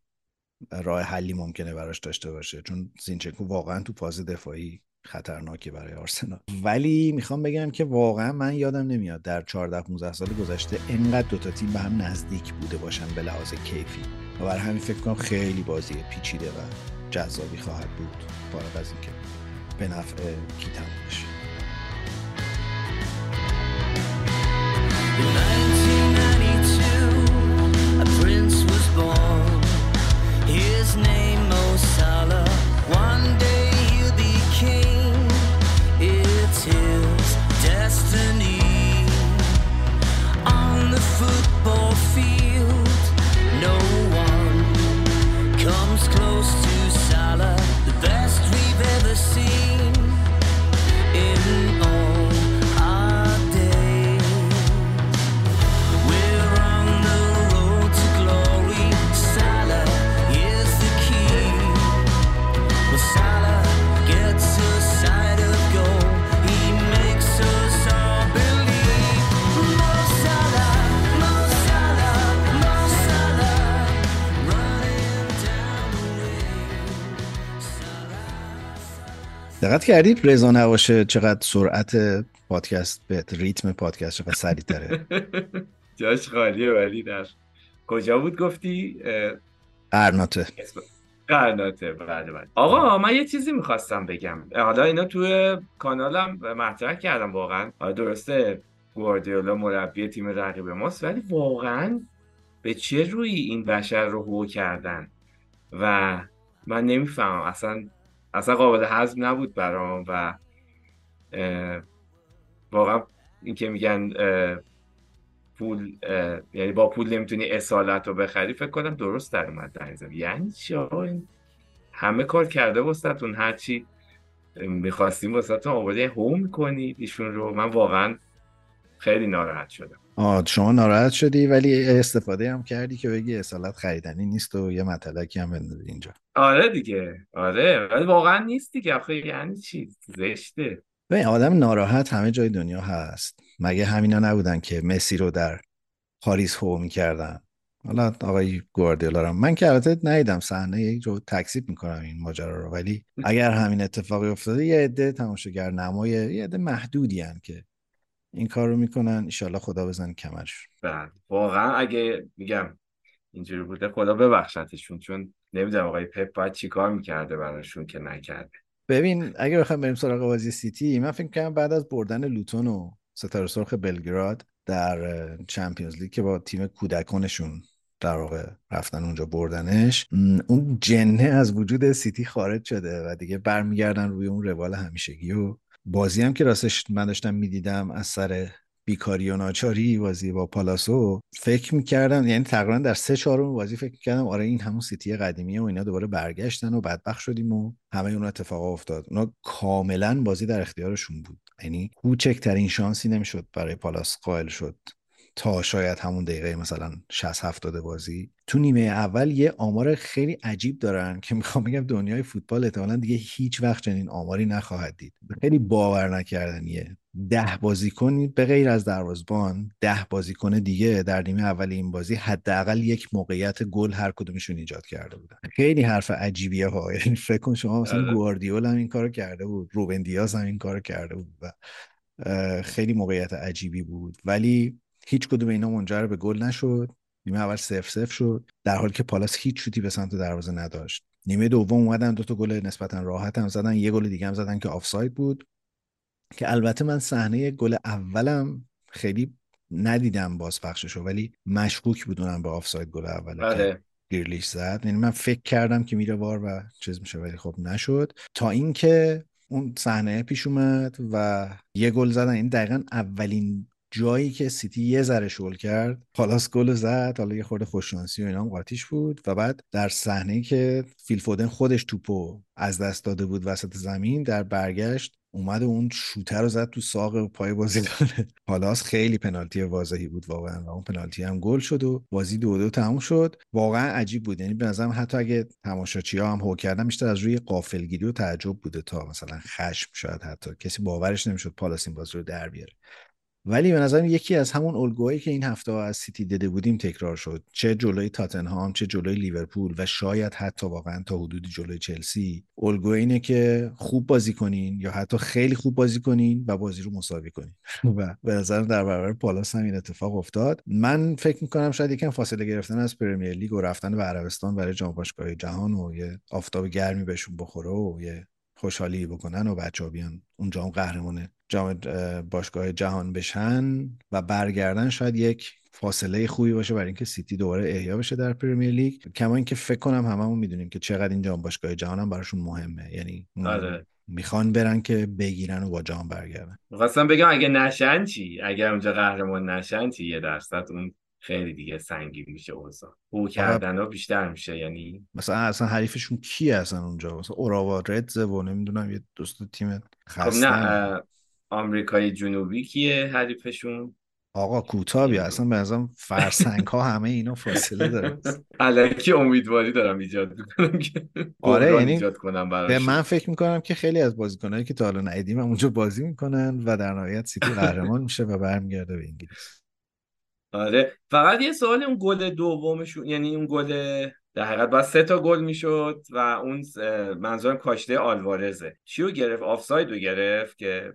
راه حلی ممکنه براش داشته باشه چون زینچنکو واقعا تو فاز دفاعی خطرناکی برای آرسنال. ولی می‌خوام بگم که واقعا من یادم نمیاد در 14 15 سال گذشته انقدر دوتا تیم به هم نزدیک بوده باشن به لحاظ کیفی. و برای همین فکر کنم خیلی بازی پیچیده و جذابی خواهد بود. فارغ از اینکه به نفع کی تموم بشه. دقت کردید رضا نباشه چقدر سرعت پادکست به ریتم پادکست چقدر سریعتره؟ جاش خالیه ولی در کجا بود گفتی؟ قرناطه. اسم- قرناطه. بله بله. آقا من یه چیزی می‌خواستم بگم. حالا اینا توی کانالم مطرح کردم واقعا. درسته گواردیولا مربی تیم رقیب ماست ولی واقعا به چه روی این بشر رو هو کردن؟ و من نمی‌فهمم. اصلا اصلا قابل هضم نبود برام و واقعا این که میگن پول یعنی با پول نمی‌تونی اصالت رو بخری فکر کنم درست در اومد در این. یعنی چی همه کار کرده واسهتون هرچی می‌خواستیم واسهتون آورده هوم کنید ایشون رو. من واقعا خیلی ناراحت شدم. آه شما ناراحت شدی ولی استفاده هم کردی که بگی اصالت خریدنی نیست و یه مطلقی هم بندازی اینجا. آره دیگه. آره. ولی واقعا نیست دیگه. آخه یعنی چی؟ زشته. ببین آدم ناراحت همه جای دنیا هست. مگه همینا نبودن که مسی رو در پاریس هو می‌کردن؟ حالا آقای گواردیولا رو. من که البته ندیدم صحنه یک رو تکذیب می‌کنم این ماجرا رو ولی اگر همین اتفاقی افتاده یه عده تماشاگر نمای یه عده محدودی هن که این کار رو می‌کنن. انشالله خدا بزن کمرش بله. واقعا اگه میگم اینجوری بوده خدا ببخشتشون چون نمی‌دونم آقای پپ باید چیکار می‌کرده براشون که نکرده. ببین اگه بخوام بریم سراغ بازی سیتی من فکر کنم بعد از بردن لوتون و ستاره سرخ بلگراد در چمپیونز لیگ که با تیم کودکانشون در واقع رفتن اونجا بردنش اون جنه از وجود سیتی خارج شده و دیگه برمیگردن روی اون روال همیشگی و بازی هم که راستش من داشتم می‌دیدم از سر بیکاری و ناچاری بازی با پالاسو فکر می‌کردم یعنی تقریبا در سه چهارم بازی فکر می‌کردم آره این همون سیتی قدیمیه و اینا دوباره برگشتن و بدبخ شدیم و همه اون اتفاق افتاد. اونا کاملا بازی در اختیارشون بود. یعنی کوچکترین شانسی نمی‌شد برای پالاس قائل شد. تا شاید همون دقیقه مثلا 60 70 بازی. تو نیمه اول یه آمار خیلی عجیب دارن که می‌خوام بگم دنیای فوتبال احتمالا دیگه هیچ وقت چنین آماری نخواهد دید. خیلی باور نکردنیه ده بازیکن به غیر از دروازبان ده بازیکن دیگه در نیمه اول این بازی حداقل یک موقعیت گل هر کدومشون ایجاد کرده بودن. خیلی حرف عجیبیه ها. یعنی فکر کن شما مثلا گواردیول هم این کارو کرده بود روبن دیاز هم این کارو کرده بود و خیلی موقعیت عجیبی بود. ولی هیچ کدوم اینا منجر به گل نشد. نیمه اول سف سف شد. در حالی که پالاس هیچ شوتی به سمت دروازه نداشت. نیمه دوم اومدن دو تا گل نسبتا راحت هم زدن. یه گل دیگه هم زدن که آفساید بود. که البته من صحنه گل اولم خیلی ندیدم بازپخششو ولی مشکوک بودم به آفساید گل اول آره. گریلیش زد. یعنی من فکر کردم که میره VAR و چیز میشه ولی خب نشد. تا اینکه اون صحنه پیش اومد و یه گل زدن. این دقیقا اولین جایی که سیتی یه ذره شل کرد پالاس گل زد حالا یه خورده خوششانسی و اینا قاطیش بود و بعد در صحنه که فیل فودن خودش توپو از دست داده بود وسط زمین در برگشت اومد و اون شوته رو زد تو ساق پای بازیکن پالاس. خیلی پنالتی واضحی بود واقعا و اون پنالتی هم گل شد و بازی دو دو تموم شد. واقعا عجیب بود. یعنی به نظرم حتی اگه تماشاچی ها هم هو کردن بیشتر از روی قافلگیری و تعجب بوده تا مثلا خشم شاید حتی. کسی باورش نمی‌شد پالاس این بازی رو در بیاره. ولی به نظرم یکی از همون الگوهایی که این هفته از سیتی دیده بودیم تکرار شد. چه جلوی تاتنهام چه جلوی لیورپول و شاید حتی واقعا تا حدودی جلوی چلسی. الگو اینه که خوب بازی کنین یا حتی خیلی خوب بازی کنین و بازی رو مساوی کنین. و به نظرم در برابر پالاس هم این اتفاق افتاد. من فکر می‌کنم شاید یکم فاصله گرفتن از پرمیر لیگ و رفتن به عربستان برای جام باشگاه جهان و یه آفتاب گرمی بهشون بخوره و یه خوشحالی بکنن و بچه بیان اونجا هم قهرمان جام باشگاه جهان بشن و برگردن شاید یک فاصله خوبی باشه برای اینکه سیتی دوباره احیا بشه در پرمیر لیگ. کما اینکه فکر کنم هممون می‌دونیم که چقدر این جام باشگاه جهان هم براشون مهمه. یعنی آره. می‌خوان برن که بگیرن و با جام برگردن. خواستم بگم اگه نشن چی؟ اگر اونجا قهرمان نشن چی؟ یه درصد اون خیلی دیگه سنگین میشه اوضاع. او کردن ها بیشتر میشه یعنی مثلا اصلا حریفشون کی هستن اونجا؟ مثلا اوراوا ردز و نمی‌دونم یه دوست تیم خب نه آمریکای جنوبی کیه حریفشون؟ آقا کوتاه بیا اصلا به نظرم فرسنگ ها همه اینا فاصله داره. الکی امیدواری دارم ایجاد می‌کنم که آره یعنی کنم به من فکر می‌کنم که خیلی از بازیکنایی که تا حالا ندیدیم اونجا بازی می‌کنن و در نهایت سیتی قهرمان میشه و برمیگرده به انگلیس. آره. فقط یه سوال اون گل دومشون یعنی اون گل در حقیقت باید سه تا گل می‌شد و اون منظورم کاشته آلوارزه. چیو گرفت؟ آفساید رو گرفت که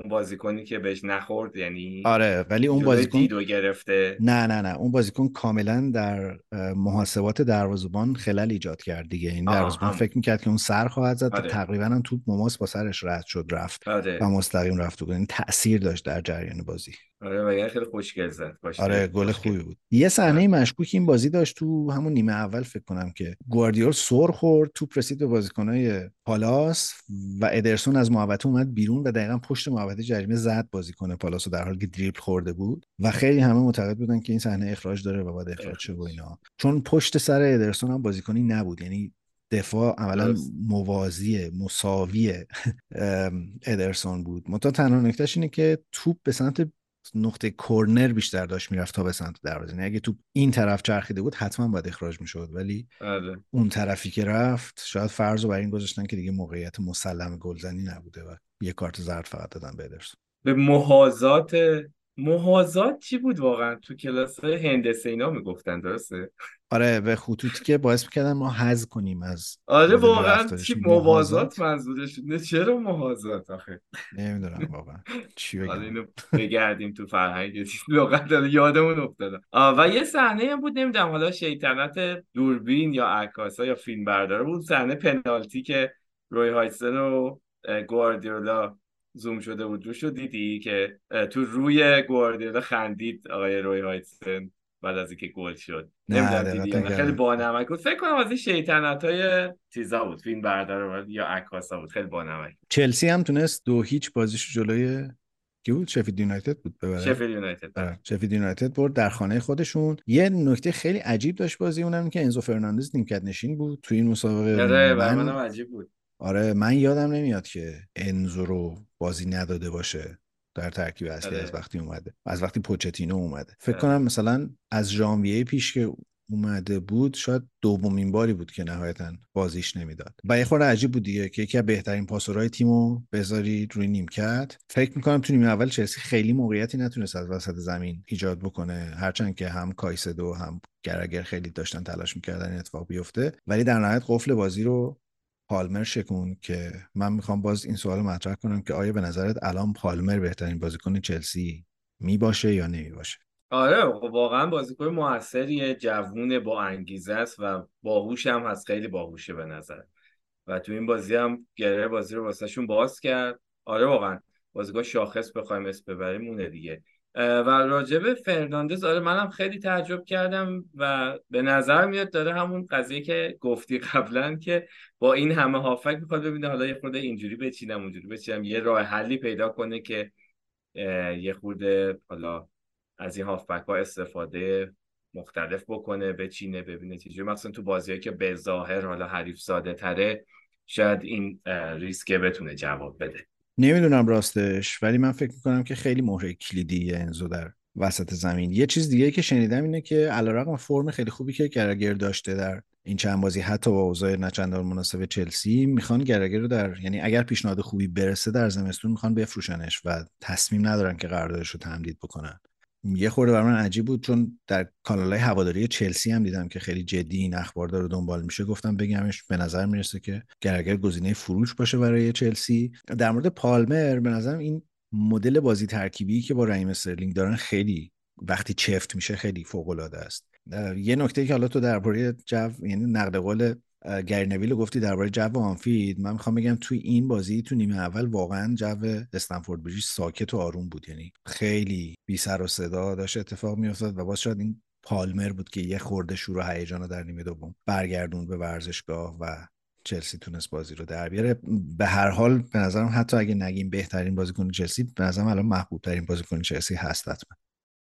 اون بازیکنی که بهش نخورد یعنی آره ولی اون بازیکن دیدو گرفته. نه نه نه. اون بازیکن کاملا در محاسبات دروازه‌بان خلل ایجاد کرد دیگه. این دروازه‌بان فکر می‌کرد که اون سر خواهد زد آره. تقریبا هم توپ مماس با سرش رد شد رفت آره. و مستقیم رفت تو این تاثیر داشت در جریان بازی. آره خیلی خوشگل زد آره گل خوبی بود. یه صحنه مشکوک این بازی داشت تو همون نیمه اول فکر کنم که گواردیول سر خورد توپ رسید به بازیکنای پالاس و ادرسون از محوطه اومد بیرون و دقیقا پشت محوطه جریمه زد بازیکن پالاس در حالی که دریبل خورده بود و خیلی همه معتقد بودن که این صحنه اخراج داره و باید اخراج شه و اینا. چون پشت سر ادرسون هم بازیکنی نبود. یعنی دفاع عملا موازی مساوی ادرسون بود. متا تنها نکتهش اینه که توپ به سمت نقطه کرنر بیشتر داشت می‌رفت تا به سمت دروازه. یعنی اگه تو این طرف چرخیده بود حتما باید اخراج می‌شد. ولی آره. اون طرفی که رفت شاید فرض رو بر این گذاشتن که دیگه موقعیت مسلم گلزنی نبوده و یه کارت زرد فقط دادن به ادرسون. به محاذات محاذات چی بود واقعا؟ تو کلاس هندسه اینا می‌گفتن درسته؟ آره به خطوطی که باعث می‌کردن ما حذ کنیم از آره واقعا. چی. موازات منظورش؟ نه چرا محاذات آخه؟ نمی‌دونم واقعا. چی بگم؟ اینو بگردیم تو فرهنگ لغت یادمون افتاد آه، و یه صحنه هم بود نمی‌دونم حالا شیطنت دوربین یا عکاسا یا فیلم برداره بود. صحنه پنالتی که روی هایتسن و گواردیولا زوم شده بود روش رو دیدی که تو روی گواردیولا خندید آقای روی هایتسن بعد از اینکه گل شد. نمی‌دونم. خیلی بانمک بود. فکر کنم از این شیطنت های چیزا بود. فیلم بردار یا عکاسا بود. خیلی بانمک چلسی هم تونست دو هیچ بازیش جلوی کی بود؟ شفیلد یونایتد بود ببره. شفیلد یونایتد. آره. شفیلد یونایتد برد در خانه خودشون. یه نکته خیلی عجیب داشت بازی اونم که انزو فرناندز نیمکت نشین بود توی این مسابقه. آره من عجیب بود. آره من یادم نمیاد که انزو رو بازی نداده باشه. در ترکیب اصلی آره. از وقتی اومده. از وقتی پوچتینو اومده. فکر آره. کنم مثلا از ژانویه پیش که اومده بود شاید دومین باری بود که نهایتا بازیش نمی‌داد. و یه خورده عجیب بود دیگه که یکی از بهترین پاسورهای تیمو بذاری روی نیمکت. فکر می‌کنم تو نیمه اول چلسی خیلی موقعیتی نتونست از وسط زمین ایجاد بکنه. هرچند که هم کایسدو هم گلگر خیلی داشتن تلاش می‌کردن این اتفاق بیفته. ولی در نهایت قفل بازی رو پالمر شکون که من می‌خوام باز این سوال مطرح کنم که آیا به نظرت الان پالمر بهترین بازیکن چلسی می باشه یا نمی باشه آره خب واقعا بازیکن موثریه جوونه با انگیزه است و باهوش هم هست خیلی باهوشه به نظر. و تو این بازی هم گره بازی رو واسهشون باز کرد. آره واقعا بازیکن شاخص بخوایم اسم ببریم اونه دیگه. و راجب فرناندز آره منم خیلی تعجب کردم و به نظر میاد داره همون قضیه که گفتی قبلا که با این همه هافک می‌خواد ببینه حالا یه خورده اینجوری بچینم اونجوری بچینم. یه راه حلی پیدا کنه که یه خورده حالا از این هافبک ها استفاده مختلف بکنه بچینه ببینه چجوری مثلا تو بازیایی که به ظاهر حالا حریف ساده تره شاید این اه، ریسک بتونه جواب بده. نمی‌دونم راستش ولی من فکر می‌کنم که خیلی مهره کلیدی انزو در وسط زمین. یه چیز دیگه که شنیدم اینه که علیرغم فرم خیلی خوبی که گرگر داشته در این چند بازی حتی با اوضاع نچندان مناسب چلسی می‌خوان گرگر رو در یعنی اگر پیشنهاد خوبی برسه در زمستون می‌خوان بفروشنش و تصمیم ندارن که قراردادش رو تمدید بکنن. یه خورده بر من عجیب بود چون در کانالهای هواداری چلسی هم دیدم که خیلی جدی این اخبار داره دنبال میشه. گفتم بگمش به نظر می‌رسه که گرگر گزینه فروش باشه برای چلسی. در مورد پالمر به نظرم این مدل بازی ترکیبی که با رحیم استرلینگ دارن خیلی وقتی چفت میشه خیلی فوق العاده است. یه نکته که حالا تو درباره جو یعنی نقد قول اه، گری نویل رو گفتی درباره جو آنفید من می‌خوام بگم توی این بازی تو نیمه اول واقعا جو استنفورد بریج ساکت و آروم بود. یعنی خیلی بی سر و صدا داشت اتفاق میافتاد و باز شاید این پالمر بود که یه خورده شور و هیجان در نیمه دوم برگردون به ورزشگاه و چلسی تونست بازی رو در بیاره. به هر حال به نظرم حتی اگه نگیم بهترین بازیکن چلسی به نظرم الان محبوب ترین بازیکن چلسی هست حتما.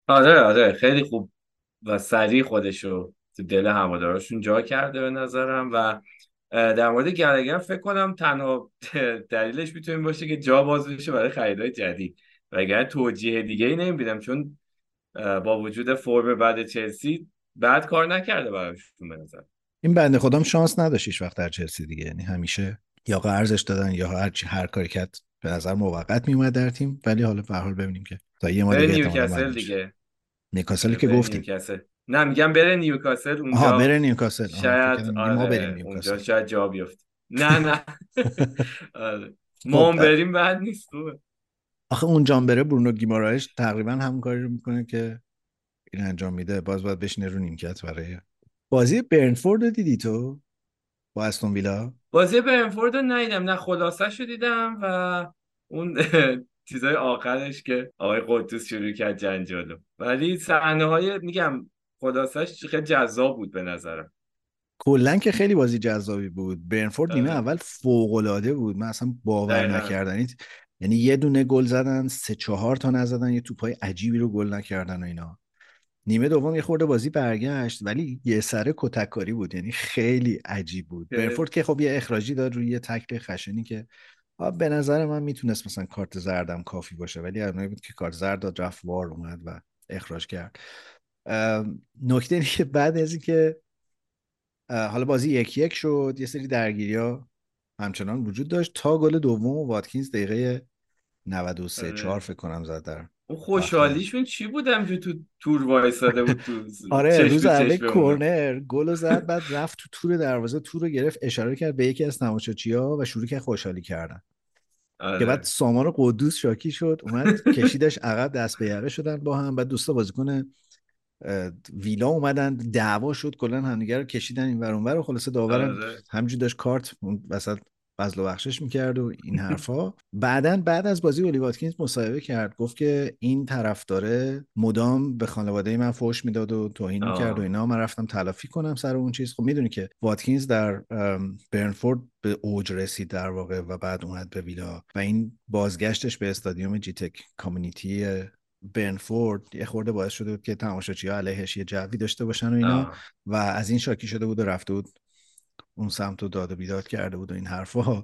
آره آره. خیلی خوب و سریع خودش رو تو دل هوادارشون جا کرده به نظرم و در مورد گرگر فکر کنم تنها دلیلش می‌تونه باشه که جا باز بشه برای خریدای جدید. وگرنه توجیه دیگه ای نمی‌بینم چون با وجود فرم بعد چلسی بعد کار نکرده براشون به نظر. این بنده خودم شانس نداشت هیچ وقت در چلسی دیگه. یعنی همیشه یا قرضش دادن یا هر چی هر کاری کرد به نظر موقت میومد در تیم. ولی حالا به حال ببینیم که تا یه ما دیگه نیوکاسل. دیگه. نیوکاسل که گفتیم. نیوکاسل. نه میگم بره نیوکاسل اونجا آها بره نیوکاسل. شاید آره ما بریم اونجا نیوکاسل. شاید جا بیفته. نه نه. آره. ما هم خب، بریم بعد نیست خوبه. آخه اون جان بره برونو گیمارایش تقریبا همون کاری رو می‌کنه که این انجام میده. باز باید بشینه رو نیمکت برای بازی برنفورد رو دیدی تو؟ با استون ویلا؟ بازی برنفورد رو ندیدم. نه خلاصه شو دیدم و اون چیزای آخرش که آقای قدوس شروع کرد جنجالو. ولی صحنه های میگم خلاصش خیلی جذاب بود به نظرم. کلا که خیلی بازی جذابی بود. برنفورد نیمه آره. اول فوق العاده بود. من اصلا باور. نکردنی یعنی یه دونه گل زدن سه چهار تا نزدن یه توپای عجیبی رو گل نکردن و اینا. نیمه دوم یه خورده بازی برگشت ولی یه سره کتککاری بود. یعنی خیلی عجیب بود. برنفورد که خب یه اخراجی داد روی یه تکل خشنی که به نظر من می‌تونست مثلا کارت زردم کافی باشه ولی اونایی بود که کارت زرد داد رفت وار اومد و اخراج کرد. نکته اینه که بعد از اینکه حالا بازی یک یک شد یه سری درگیری ها همچنان وجود داشت تا گل دوم و واتکینز دقیقه 93 4 آره. فکر کنم زد در اون خوشحالیشون چی بود همجور تو تور وایساده بود تو آره روز اول کورنر گل زد بعد رفت تو تور دروازه تور رو گرفت اشاره کرد به یکی از ها و شروع کرد خوشحالی کردن آره. که بعد سامان قدوس شاکی شد اومد کشیدش عقب دست به یقه شدن با هم بعد دوستا بازیکن ویلا اومدن دعوا شد کلا همدیگه رو کشیدن این ور اونور و خلاصه داورم آره. همینجوری داشت کارت وسط فضل و بخشش می‌کرد و این حرفا. بعدا بعد از بازی اولی واتکینز مصاحبه کرد گفت که این طرفدار مدام به خانواده من فوش می‌داد و توهین می‌کرد و اینا من رفتم تلافی کنم سر اون چیز. خب می‌دونی که واتکینز در برنفورد به اوج رسید در واقع و بعد اومد به ویلا و این بازگشتش به استادیوم جیتک کامیونیتی برنفورد یه خورده باعث شده بود که تماشاچی ها علیهش یه جوی داشته باشن و اینا و از این شاکی شده بود و رفته بود اون سمت رو داد و بیداد کرده بود و این حرفها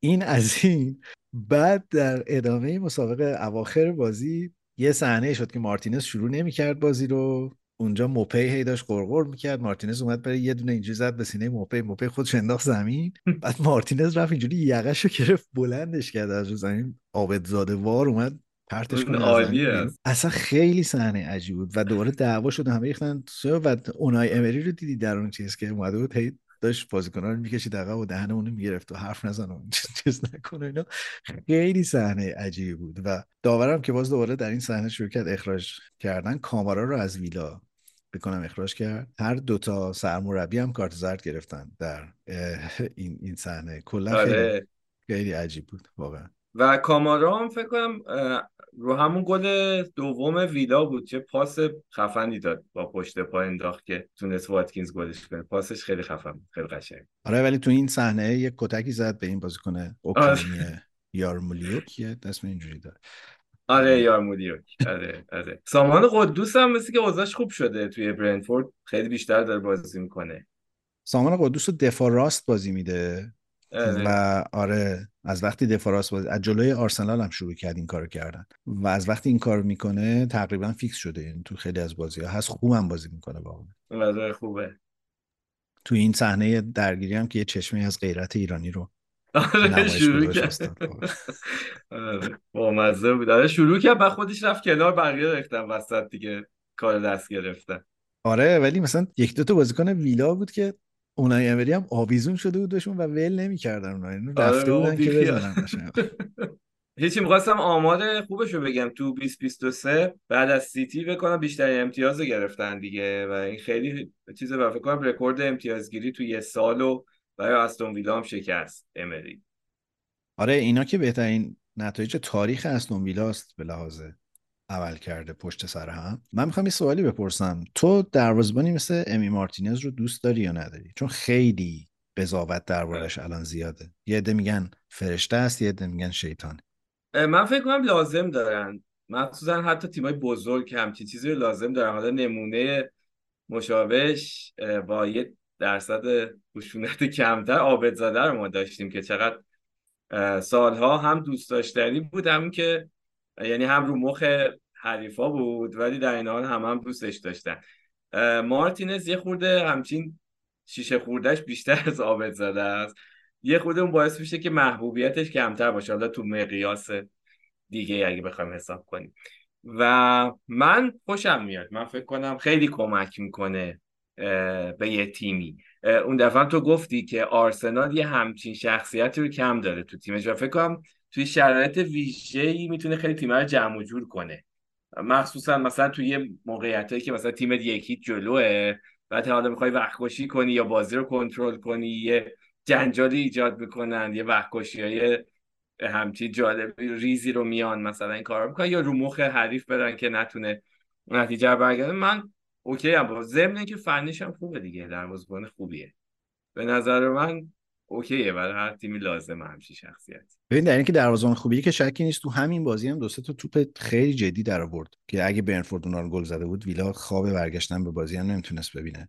این از این. بعد در ادامه مسابقه اواخر بازی یه صحنه شد که مارتینز شروع نمی‌کرد بازی رو. اونجا موپی هی داشت قرقر می‌کرد. مارتینز اومد برای یه دونه اینجوری زد به سینه موپی. موپی خودش انداخت زمین. بعد مارتینز رفت اینجوری یقش رو گرفت بلندش کرد از زمین زاده وار اومد. پرتش کنه اصلا خیلی صحنه عجیب بود و دوباره دعوا شد همه ریختن و اونای امری رو دیدی در اون چیز که اومده بود هی داشت بازیکنان رو می‌کشید عقب و دهن اونو می‌گرفت و حرف نزن و چیز نکنه اینا. خیلی صحنه عجیبی بود و داورم که باز دوباره در این صحنه شروع کرد اخراج کردن کامارا رو از ویلا بکنم اخراج کرد. هر دوتا سرمربی هم کارت زرد گرفتن در این این صحنه. کلا آره. خیلی عجیب بود واقعا. و کامارا هم فکر کنم رو همون گل دوم ویلا بود چه پاس خفنی داد با پشت پا انداخت که تونست واتکینز گلش کنه. پاسش خیلی خفن خیلی قشنگ. آره ولی تو این صحنه یک کتکی زد به این بازیکن اوکراینی آره. یارمولیوک یه دست اینجوری داد. آره یارمولیوک آره آره. سامان قدوس هم مثل که اوضاعش خوب شده توی برنفورد خیلی بیشتر داره بازی می‌کنه. سامان قدوس رو دفاع راست بازی میده. و آره از وقتی دفاراس باز از جلوی آرسنال هم شروع کرد این کارو کردن. و از وقتی این کار می‌کنه تقریبا فیکس شده این تو خیلی از بازی ها هست خوب هم بازی می‌کنه واقعا. خوبه. تو این صحنه درگیری هم که یه چشمه از غیرت ایرانی رو آره شروع کرد. آره، با مزه بود. آره شروع کرد بعد خودش رفت کنار بقیه ریختن وسط دیگه کار دست گرفتن. آره ولی مثلا یک دو تا بازیکن ویلا بود که اونای امری هم آویزون شده بود بهشون و ول نمی‌کردن اونا اینو آره، رفته بودن که بزنن هیچی می‌خواستم آمار خوبش رو بگم. تو 2023 بعد از سیتی بکنم بیشتر امتیاز گرفتن دیگه و این خیلی چیز فکر کنم رکورد امتیازگیری تو یه سال و برای استون ویلا هم شکسته امری. آره اینا که بهترین نتایج تاریخ استون ویلاست به لحاظ. عمل کرده پشت سر هم. من می‌خوام یه سوالی بپرسم. تو دروازبانی مثل امی مارتینز رو دوست داری یا نداری؟ چون خیلی قضاوت دربارش الان زیاده. یه عده میگن فرشته است یه عده میگن شیطان. من فکر کنم لازم دارن. مخصوصا حتی تیمای بزرگ همچین چیزی لازم دارن. حالا نمونه مشابهش با یه درصد خشونت کمتر عابدزاده رو ما داشتیم که چقدر سالها هم دوست داشتنی بود. هم که یعنی هم رو مخ حریفا بود ولی در این حال هم هم دوستش داشتن. مارتینز یه خورده همچین شیشه خوردهش بیشتر از آبد زده است. یه خورده اون باعث میشه که محبوبیتش کمتر باشه. حالا تو مقیاس دیگه اگه بخوایم حساب کنیم. و من خوشم میاد. من فکر کنم خیلی کمک می‌کنه به یه تیمی. اون دفعه تو گفتی که آرسنال یه همچین شخصیتی رو کم داره تو تیمش. و فکر کنم توی شرایط ویژه‌ای می‌تونه خیلی تیم رو جمع و جور کنه. مخصوصا مثلا توی یه موقعیتایی که مثلا تیمت یکی جلوه بعد حالا می‌خوای وقت کنی یا بازی رو کنترل کنی یه جنجالی ایجاد می‌کنن یه وقت های همچی جالب ریزی رو میان مثلا این کار می‌کنن یا رو مخ حریف برن که نتونه نتیجه برگرده. من اوکی هم با ضمن که فنیش هم خوبه دیگه. در خوبیه. به نظر من اوکیه. برای هر تیمی لازم همچین شخصیت ببین در اینکه دروازه‌بان خوبی که شکی نیست تو همین بازی هم دو سه تا توپ خیلی جدی در آورد که اگه برنفورد اونا رو گل زده بود ویلا خواب برگشتن به بازی هم نمی‌تونست ببینه.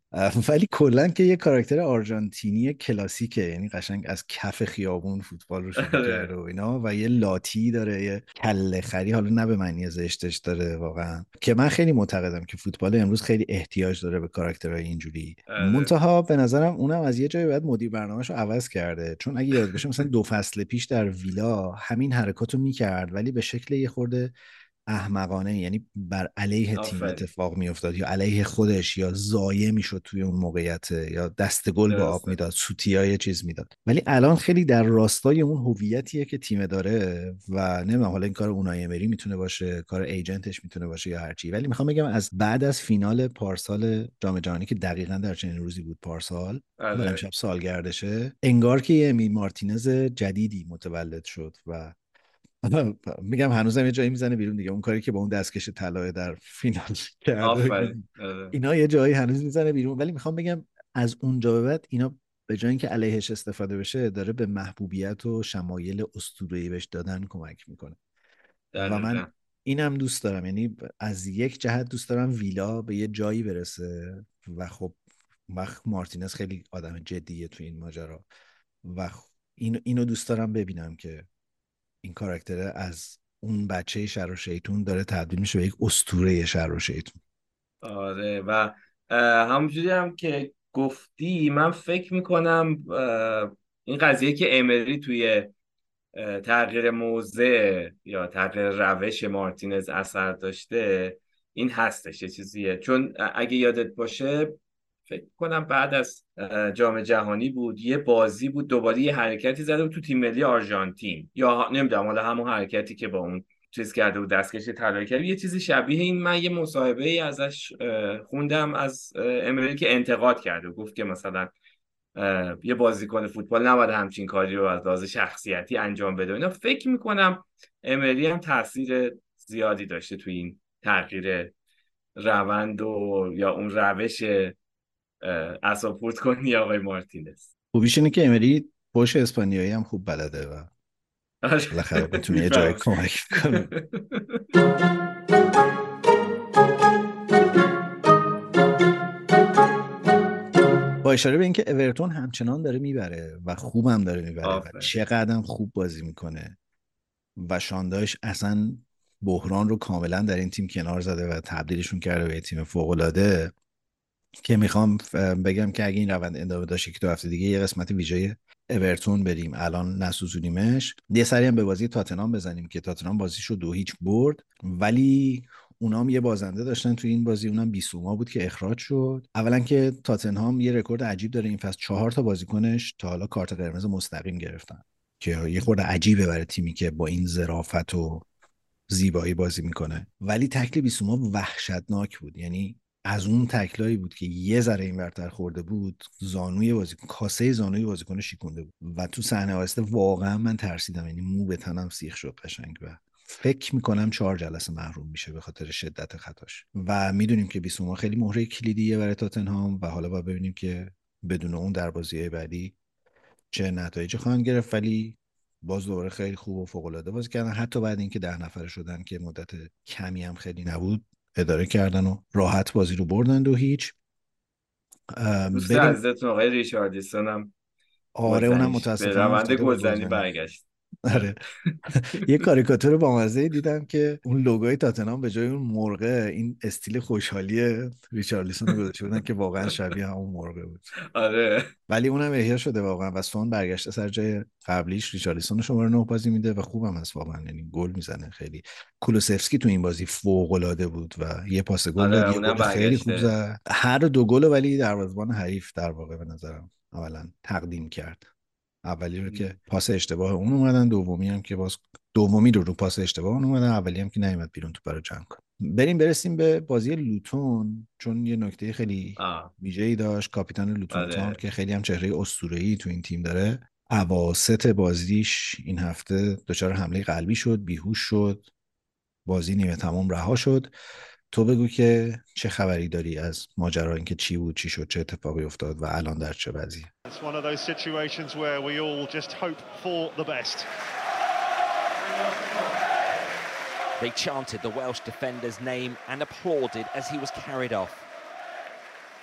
ولی کلا که یه کاراکتر آرژانتینی کلاسیکه یعنی قشنگ از کف خیابون فوتبال رو شروع کرده و اینا و یه لاتی داره یه کله خری حالا نه به معنی زشتش داره واقعا. که من خیلی معتقدم که فوتبال امروز خیلی احتیاج داره به کاراکترهای اینجوری. منتها به نظرم اونم از یه جایی باید مدیر برنامه‌ش رو عوض کرده. چون اگه یاد باشه مثلا دو فصل پیش در ویلا همین حرکات رو می‌کرد ولی به شکل یه خورده احمقانه یعنی بر علیه تیم اتفاق میافتاد یا علیه خودش یا زایه می‌شد توی اون موقعیت یا دست گل به آب می‌داد سوتیا یه چیز می‌داد. ولی الان خیلی در راستای اون هویتیه که تیم داره و نمی‌دونم حالا این کار اونای امری می‌تونه باشه کار ایجنتش می‌تونه باشه یا هرچی ولی می‌خوام بگم از بعد از فینال پارسال جام جهانی که دقیقا در چنین روزی بود پارسال امشب سالگردشه انگار که یه امی مارتینز جدیدی متولد شد و میگم هنوزم یه جایی می‌زنه بیرون دیگه. اون کاری که با اون دستکش طلای در فینال کرده آره. اینا یه جایی هنوز می‌زنه بیرون. ولی می‌خوام بگم از اونجا به بعد اینا به جای اینکه علیهش استفاده بشه داره به محبوبیت و شمایل اسطوره‌ای بهش دادن کمک می‌کنه. و من اینم دوست دارم. یعنی از یک جهت دوست دارم ویلا به یه جایی برسه. و خب مارتینز خیلی آدم جدیه تو این ماجرا. و اینو, اینو دوست دارم ببینم که این کاراکتر از اون بچه شر و شیطون داره تبدیل میشه به یک استوره شر و شیطون. آره و همونجوری هم که گفتی من فکر می‌کنم این قضیه که امری توی تغییر موضع یا تغییر روش مارتینز اثر داشته این هستش یه چیزیه. چون اگه یادت باشه فکر کنم بعد از جام جهانی بود یه بازی بود دوباره یه حرکتی زده بود تو تیم ملی آرژانتین. یا نمی‌دونم حالا همون حرکتی که با اون چیز کرده بود دستکش طلایی کرد یه چیزی شبیه این من یه مصاحبه ای ازش خوندم از امری که انتقاد کرده گفت که مثلا یه بازیکن فوتبال نباید همچین کاری رو از لحاظ شخصیتی انجام بده. اینا فکر می‌کنم امری هم تاثیر زیادی داشته تو این تغییر روند و یا اون روش اساپورت کنی آقای مارتینز. خوبیش اینه که امری باش اسپانیایی هم خوب بلده و آره. بالاخره بتونه یه جای کمک کنه. با اشاره به اینکه اورتون همچنان داره می‌بره و خوبم داره می‌بره و چقدر خوب بازی می‌کنه و شانداش اصلا بحران رو کاملا در این تیم کنار زده و تبدیلشون کرده به تیم فوق العاده که می‌خوام بگم که اگه این روند ادامه داشته که دو هفته دیگه یه قسمت ویژه اورتون بریم. الان نسوزونیمش. یه سری هم به بازی تاتنام بزنیم که تاتنام بازیشو دو هیچ برد. ولی اونام یه بازنده داشتن تو این بازی. اونم بیسوما بود که اخراج شد. اولا که تاتنهام یه رکورد عجیب داره. این فصل چهار تا بازیکنش تا حالا کارت قرمز مستقیم گرفتن. که یه خورده عجیبه برای تیمی که با این ظرافت و زیبایی بازی می‌کنه. ولی تکل بیسوما وحشتناک بود. یعنی از اون تکلایی بود که یه ذره این ورتر خورده بود زانوی بازیکن کاسه زانوی بازیکن شیکونده بود. و تو صحنه واقعا من ترسیدم. یعنی مو به تنم سیخ شد قشنگ و فکر می‌کنم چهار جلسه محروم میشه به خاطر شدت خطاش. و می‌دونیم که بیسوما خیلی مهره کلیدیه برای تاتنهام و حالا با ببینیم که بدون اون در بازی بعدی چه نتایجی خواهند گرفت. ولی باز دوباره خیلی خوب و فوق العاده بازی کردن. حتی بعد اینکه ده نفره شدن که مدت کمی هم خیلی نبود اداره کردن و راحت بازی رو بردن دو هیچ. دوست عزیزتون آقای ریچاردیسون هم آره اونم متاسفانه روند گلزنی. برگشت. آره. یه کاریکاتور با مزه دیدم که اون لوگوی تاتنام به جای اون مرغه این استیل خوشحالی ریچارلیسون رو گذاشته بودن که واقعا شبیه همون مرغه بود. آره. ولی اونم احیا شده واقعا و سون برگشته سر جای قبلیش. ریچارلیسون شماره 9 بازی میده و خوبم هست واقعا. یعنی گل می‌زنه خیلی. کولوسفسکی تو این بازی فوق العاده بود و یه پاس گل آره داد خیلی خوب زد. هر دو گل ولی دروازه‌بان حریف در واقع به نظرم اولا تقدیم کرد. اولی رو که پاس اشتباه اون اومدن دومی هم که باز دومی رو رو پاس اشتباه اون اومدن اولی هم که نیومد بیرون تو برای جنگ بریم برسیم به بازی لوتون چون یه نکته خیلی ویژه‌ای داشت کاپیتان لوتون آره. که خیلی هم چهره اسطوره‌ای تو این تیم داره. اواسط بازیش این هفته دچار حمله قلبی شد بیهوش شد بازی نیمه تمام رها شد. تو بگو که چه خبری داری از ماجرا اینکه چی بود چی شد چه اتفاقی افتاد و الان در چه وضعیه It's one of those situations where we all just hope for the best. They chanted the Welsh defender's name and applauded as he was carried off.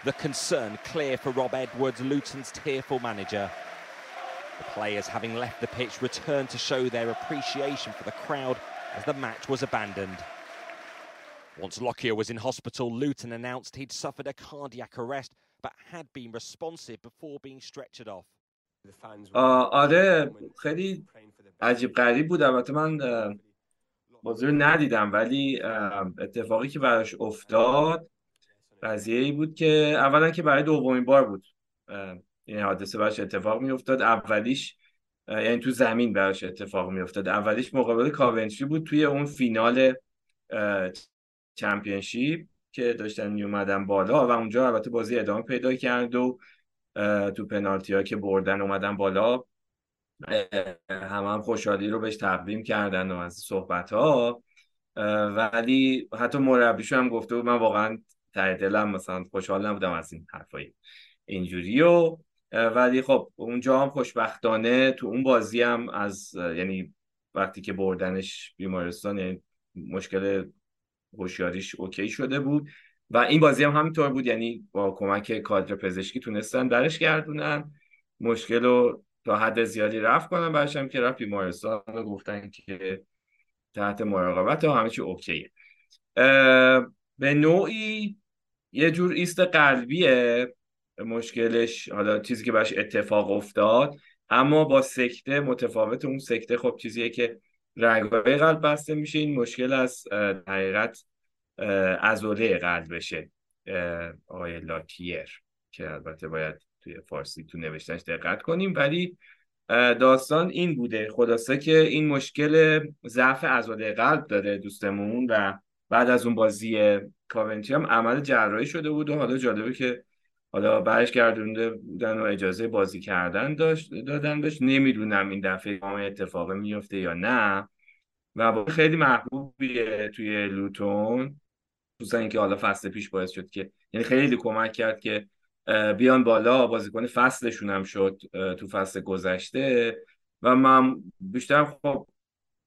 The concern clear for Rob Edwards, Luton's tearful manager. The players, having left the pitch, returned to show their appreciation for the crowd as the match was abandoned. Once Lockyer was in hospital, Luton announced he'd suffered a cardiac arrest but had been responsive before being stretchered off. آره خیلی عجیب غریب بود. البته من بازی رو ندیدم ولی اتفاقی که براش افتاد قضیه ای بود که اولا که برای دومین بار بود این حادثه براش اتفاق می افتاد اولیش یعنی تو زمین براش اتفاق می افتاد اولیش مقابل کاونتری بود توی اون فینال چمپیونشیپ که داشتن می بالا و اونجا البته بازی ادامه پیدا کرد و تو پنالتی ها که بردن اومدن بالا همه هم خوشحالی رو بهش تقدیم کردن و از صحبت ها. ولی حتی مربیشو هم گفته بود من واقعا ته دلم مثلا خوشحال نبودم از این حرفای اینجوری و ولی خب اونجا هم خوشبختانه تو اون بازی هم از یعنی وقتی که بردنش بیمارستان یعنی مشکل هوشیاریش اوکی شده بود. و این بازی هم همینطور بود یعنی با کمک کادر پزشکی تونستن درش گردونن. مشکل رو تا حد زیادی رفت کنن بعدش هم که رفت بیمارستان گفتن که تحت مراقبت و همه چی اوکیه. به نوعی یه جور ایست قلبیه مشکلش. حالا چیزی که براش اتفاق افتاد اما با سکته متفاوت اون سکته خب چیزیه که رگهای قلب بسته میشه. این مشکل از حقیقت ازوله قلب بشه. آقای لاکیر که البته باید توی فارسی تو نوشتنش دقت کنیم. ولی داستان این بوده. خلاصه که این مشکل ضعف عضله قلب داره دوستمون و بعد از اون بازی کاونتی هم عمل جراحی شده بود و حالا جالبه که حالا برش گردونده بودن و اجازه بازی کردن داشت دادن بهش. نمی‌دونم این دفعه همه اتفاق میفته یا نه. و خیلی محبوبیه توی لوتون. خصوصا اینکه حالا فصل پیش باعث شد که یعنی خیلی کمک کرد که بیان بالا بازیکن فصلشون هم شد تو فصل گذشته. و من بیشتر خب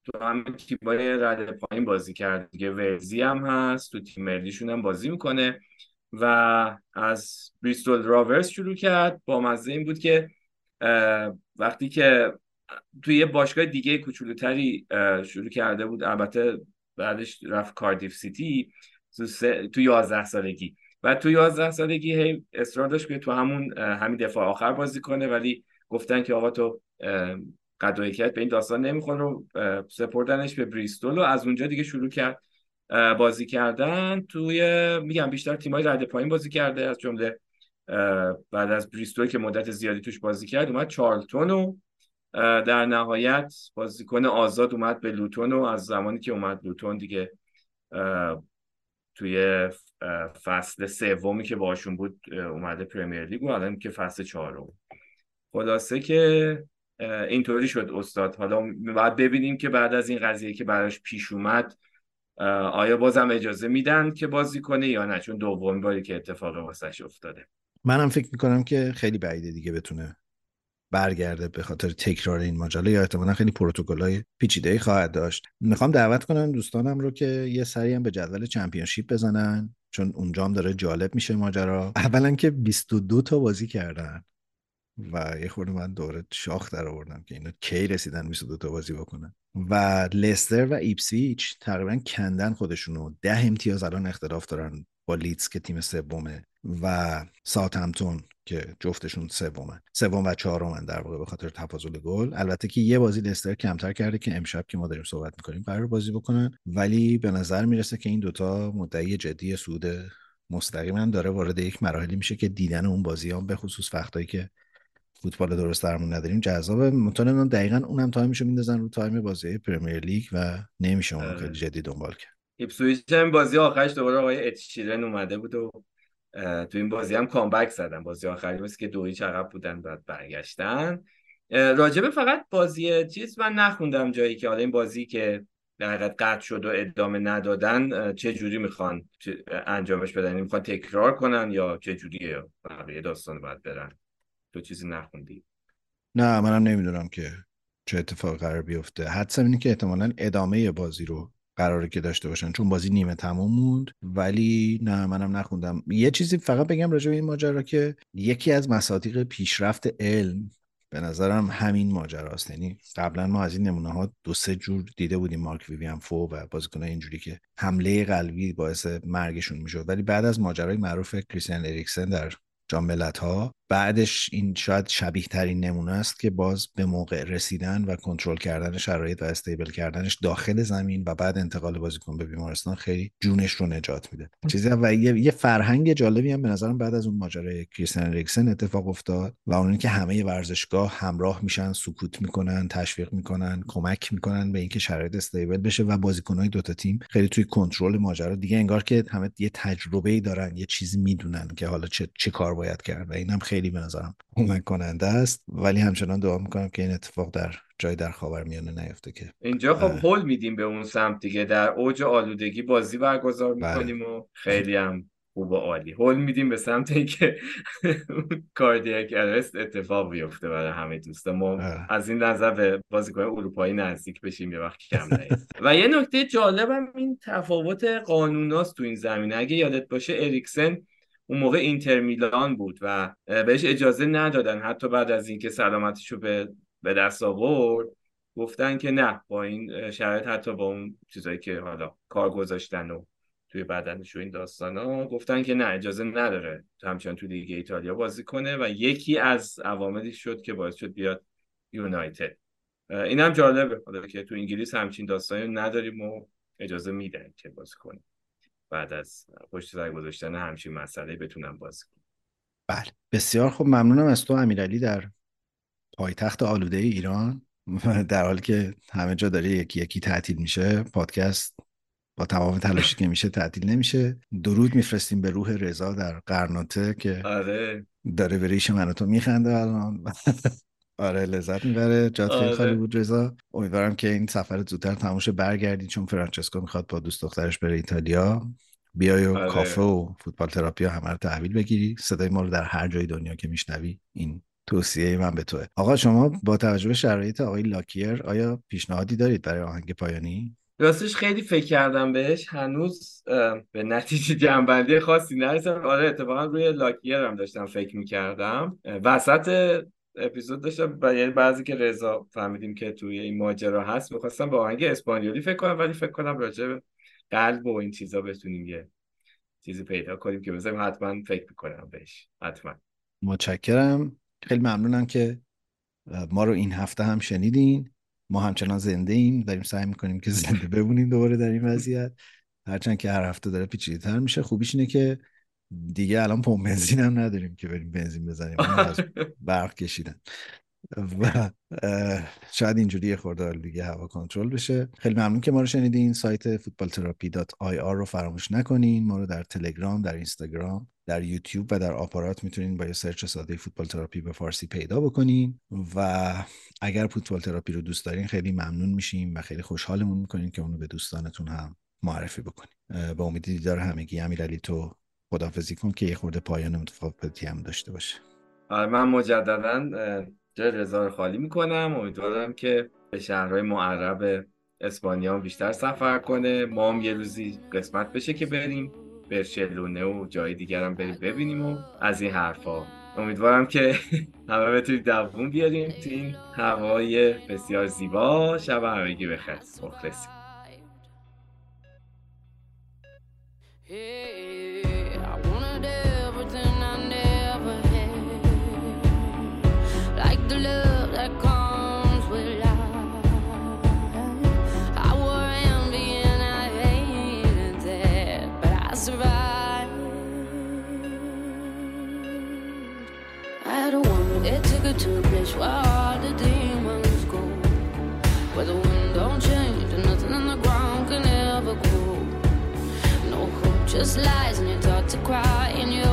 تو همه تیمای رد پایین بازی کرد. دیگه ورزی هم هست تو تیم ملیشون هم بازی می‌کنه. و از بریستول راورز شروع کرد. با مزه این بود که وقتی که توی یه باشگاه دیگه کوچولوتری شروع کرده بود البته بعدش رفت کاردیف سیتی تو, تو 11 سالگی. و تو 11 سالگی هی اصرار داشت که تو همون همین دفاع آخر بازی کنه ولی گفتن که آقا تو قد و به این داستان نمی‌خوره و سپردنش به بریستول و از اونجا دیگه شروع کرد. بازی کردن توی میگم بیشتر تیمای رده پایین بازی کرده از جمله بعد از بریستول که مدت زیادی توش بازی کرد اومد چارلتون و در نهایت بازیکن آزاد اومد به لوتون و از زمانی که اومد لوتون دیگه توی فصل سومی که باشون بود اومده پرمیر لیگ و الان که فصل چهارم. خلاصه که اینطوری شد استاد. حالا باید ببینیم که بعد از این قضیه که براش پیش اومد آیا بازم اجازه میدن که بازی کنه یا نه؟ چون دوم باری که اتفاق واسش افتاده. منم فکر می‌کنم که خیلی بعیده دیگه بتونه برگرده به خاطر تکرار این ماجرا. یا احتمالا خیلی های پیچیده خواهد داشت. می‌خوام دعوت کنم دوستانم رو که یه سری هم به جدول چمپیونشیپ بزنن چون اونجا هم داره جالب میشه ماجرا. اولا که 22 تا بازی کردن و یه خورده من دوباره شاخ در آوردم که اینا کی رسیدن 22 تا بازی بکنن. و لستر و ایپسویچ تقریبا کندن خودشونو. ده امتیاز الان اختلاف دارن با لیدز که تیم سومه و ساوثهمپتون که جفتشون سومن سوم و چهارمن در واقع به خاطر تفاضل گل. البته که یه بازی لستر کمتر کرده که امشب که ما داریم صحبت می‌کنیم قراره بازی بکنن. ولی به نظر می‌رسه که این دوتا مدعی جدی صعود مستقیما داره وارد یک مراحلی میشه که دیدن اون بازی ها به خصوص وقتایی که فوتبال درست درمون نداریم جذابه مطمئنا دقیقا اونم تایمشو میندازن رو تایم بازی پرمیر لیگ و نمیشه اون خیلی جدی دنبال کرد. ایپسویچ هم بازی آخرش دوباره آقای اتشیرن اومده بود و تو این بازی هم کامبک زدن. بازی آخری بود که دوی عقب بودن بعد برگشتن. راجبه فقط بازی چیز من نخوندم جایی که حالا این بازی که در قطع شد و ادامه ندادن چه جوری می‌خوان انجامش بدن؟ می‌خوان تکرار کنن یا چه جوریه بقیه داستان باید برن؟ تو چیزی نخوندی؟ نه منم نمی‌دونم که چه اتفاق قرار بیفته. حدسم اینه که احتمالا ادامه بازی رو قراره که داشته باشن چون بازی نیمه تموم موند. ولی نه منم نخوندم. یه چیزی فقط بگم راجع به این ماجرا که یکی از مصادیق پیشرفت علم به نظرم همین ماجراست. یعنی قبلا ما از این نمونه ها دو سه جور دیده بودیم مارک ویویان فو و بازیکنان اینجوری که حمله قلبی باعث مرگشون می‌شد. ولی بعد از ماجرای معروف کریستیان اریکسن در جام ها بعدش این شاید شبیه ترین نمونه است که باز به موقع رسیدن و کنترل کردن شرایط و استیبل کردنش داخل زمین و بعد انتقال بازیکن به بیمارستان خیلی جونش رو نجات میده. چیزی و یه, فرهنگ جالبی هم به نظرم بعد از اون ماجرای کریستین ریکسن اتفاق افتاد و اون که همه ورزشگاه همراه میشن سکوت می‌کنن تشویق می‌کنن کمک می‌کنن به اینکه شرایط استیبل بشه و بازیکنهای دوتا تیم خیلی توی کنترل ماجرا. دیگه انگار که همه یه تجربه ای دارن یه چیزی می‌دونن که حالا چه, چه کار باید کرد و اینم خیلی به نظرم کمک کننده است. ولی همچنان دعا می‌کنم که این اتفاق در جای در خاورمیانه نیفته که اینجا خب هول میدیم به اون سمت دیگه. در اوج آلودگی بازی برگزار بله. می‌کنیم و خیلی هم خوب و عالی. هول میدیم به سمت اینکه کاردیاک ارست اتفاق بیفته برای همه دوستا ما بله. از این نظر به بازیکن اروپایی نزدیک بشیم یه وقت کم و یه نکته جالبم این تفاوت قانوناست تو این زمینه. اگه یادت باشه اریکسن اون موقع اینتر میلان بود و بهش اجازه ندادن. حتی بعد از اینکه سلامتیشو به به دست آورد گفتن که نه با این شرایط حتی با اون چیزایی که حالا کار گذاشتن و توی بدنش و این داستان ها گفتن که نه اجازه نداره همچنان توی لیگ ایتالیا بازی کنه و یکی از عواملی شد که باعث شد بیاد یونایتد. این هم جالبه حالا که تو انگلیس همچین داستانی نداریم و اجازه میدن که بازی کنیم بعد از پشت سر گذاشتن همچین مسئله بتونم بازی کنم. بله. بسیار خوب. ممنونم از تو امیرعلی در پایتخت آلوده ایران. در حالی که همه جا داره یکی یکی تعطیل میشه. پادکست با تمام تلاشی که میشه تعطیل نمیشه. درود میفرستیم به روح رضا در قرناطه که آره. داره به ریش من تو میخنده الان. آره لذت می‌بره. جات خیلی خالی آره. بود رضا. امیدوارم که این سفر زودتر تموم برگردی چون فرانچسکو می‌خواد با دوست دخترش بره ایتالیا. بیای و آره. کافه و فوتبال تراپی همه رو تحویل بگیری. صدای ما رو در هر جای دنیا که میشنوی این توصیه من به توه. آقا شما با توجه به شرایط آقای لاکیر آیا پیشنهادی دارید برای آهنگ پایانی؟ راستش خیلی فکر کردم بهش. هنوز به نتیجه جنبندی خاصی نرسیدم. آره اتفاقا روی لاکیر هم داشتم فکر می‌کردم. وسط اپیزود داشتم یعنی بعضی که رضا فهمیدیم که توی این ماجرا هست می‌خواستم با آهنگ اسپانیولی فکر کنم ولی فکر کنم راجع به قلب و این چیزا بتونیم یه چیزی پیدا کنیم که بذاریم حتما فکر می‌کنم بهش. حتما. متشکرم. خیلی ممنونم که ما رو این هفته هم شنیدین. ما همچنان زنده ایم. داریم سعی می‌کنیم که زنده بمونیم دوباره در این وضعیت. هرچند که هر هفته داره پیچیده تر میشه. خوبیش اینه که دیگه الان پمپ بنزین هم نداریم که بریم بنزین بزنیم. از برق کشیدن. و شاید اینجوری یه خورده دیگه هوا کنترل بشه. خیلی ممنون که ما رو شنیدین. سایت فوتبال تراپی dot IR رو فراموش نکنین. ما رو در تلگرام در اینستاگرام در یوتیوب و در آپارات می‌تونین با یه search ساده فوتبال تراپی به فارسی پیدا بکنین. و اگر فوتبال تراپی رو دوست دارین خیلی ممنون میشیم و خیلی خوشحالمون می‌کنین که اونو به دوستانتون هم معرفی بکنین با امید دیدار همگی امیرعلی تو خدافظی کن که یه خورده پایان متفاوتی هم داشته باشه. آره من مجددا جای رضا خالی می‌کنم. امیدوارم که به شهرهای معرب اسپانیا بیشتر سفر کنه. ما هم یه روزی قسمت بشه که بریم برشلونه و جای دیگر هم بریم ببینیم و از این حرفا. امیدوارم که همه بتونید دووم بیاریم تو این هوای بسیار زیبا. شب همگی بخیر. مخلصیم. To a place where all the demons go. Where the wind don't change and nothing on the ground can ever grow. No hope just lies and you're taught to cry in your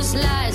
just lies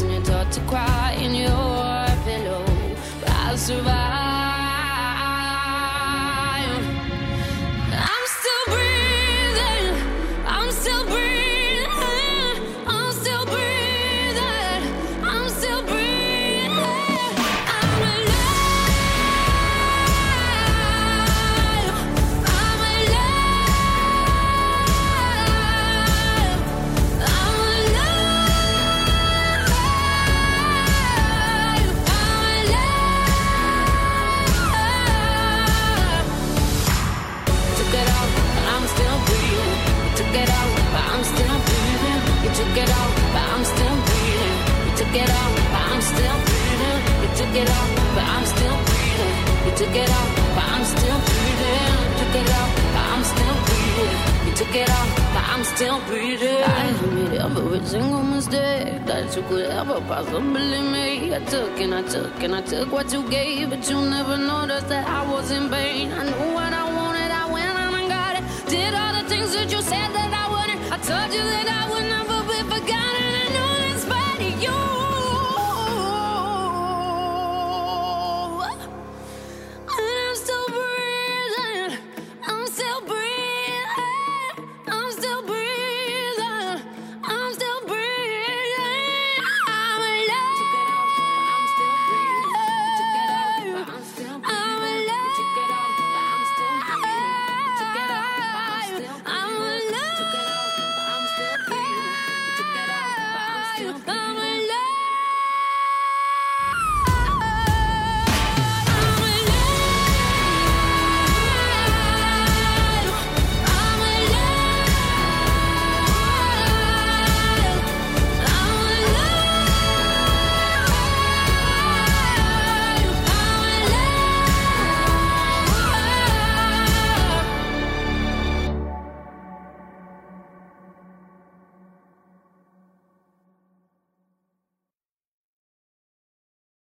what you gave, but you never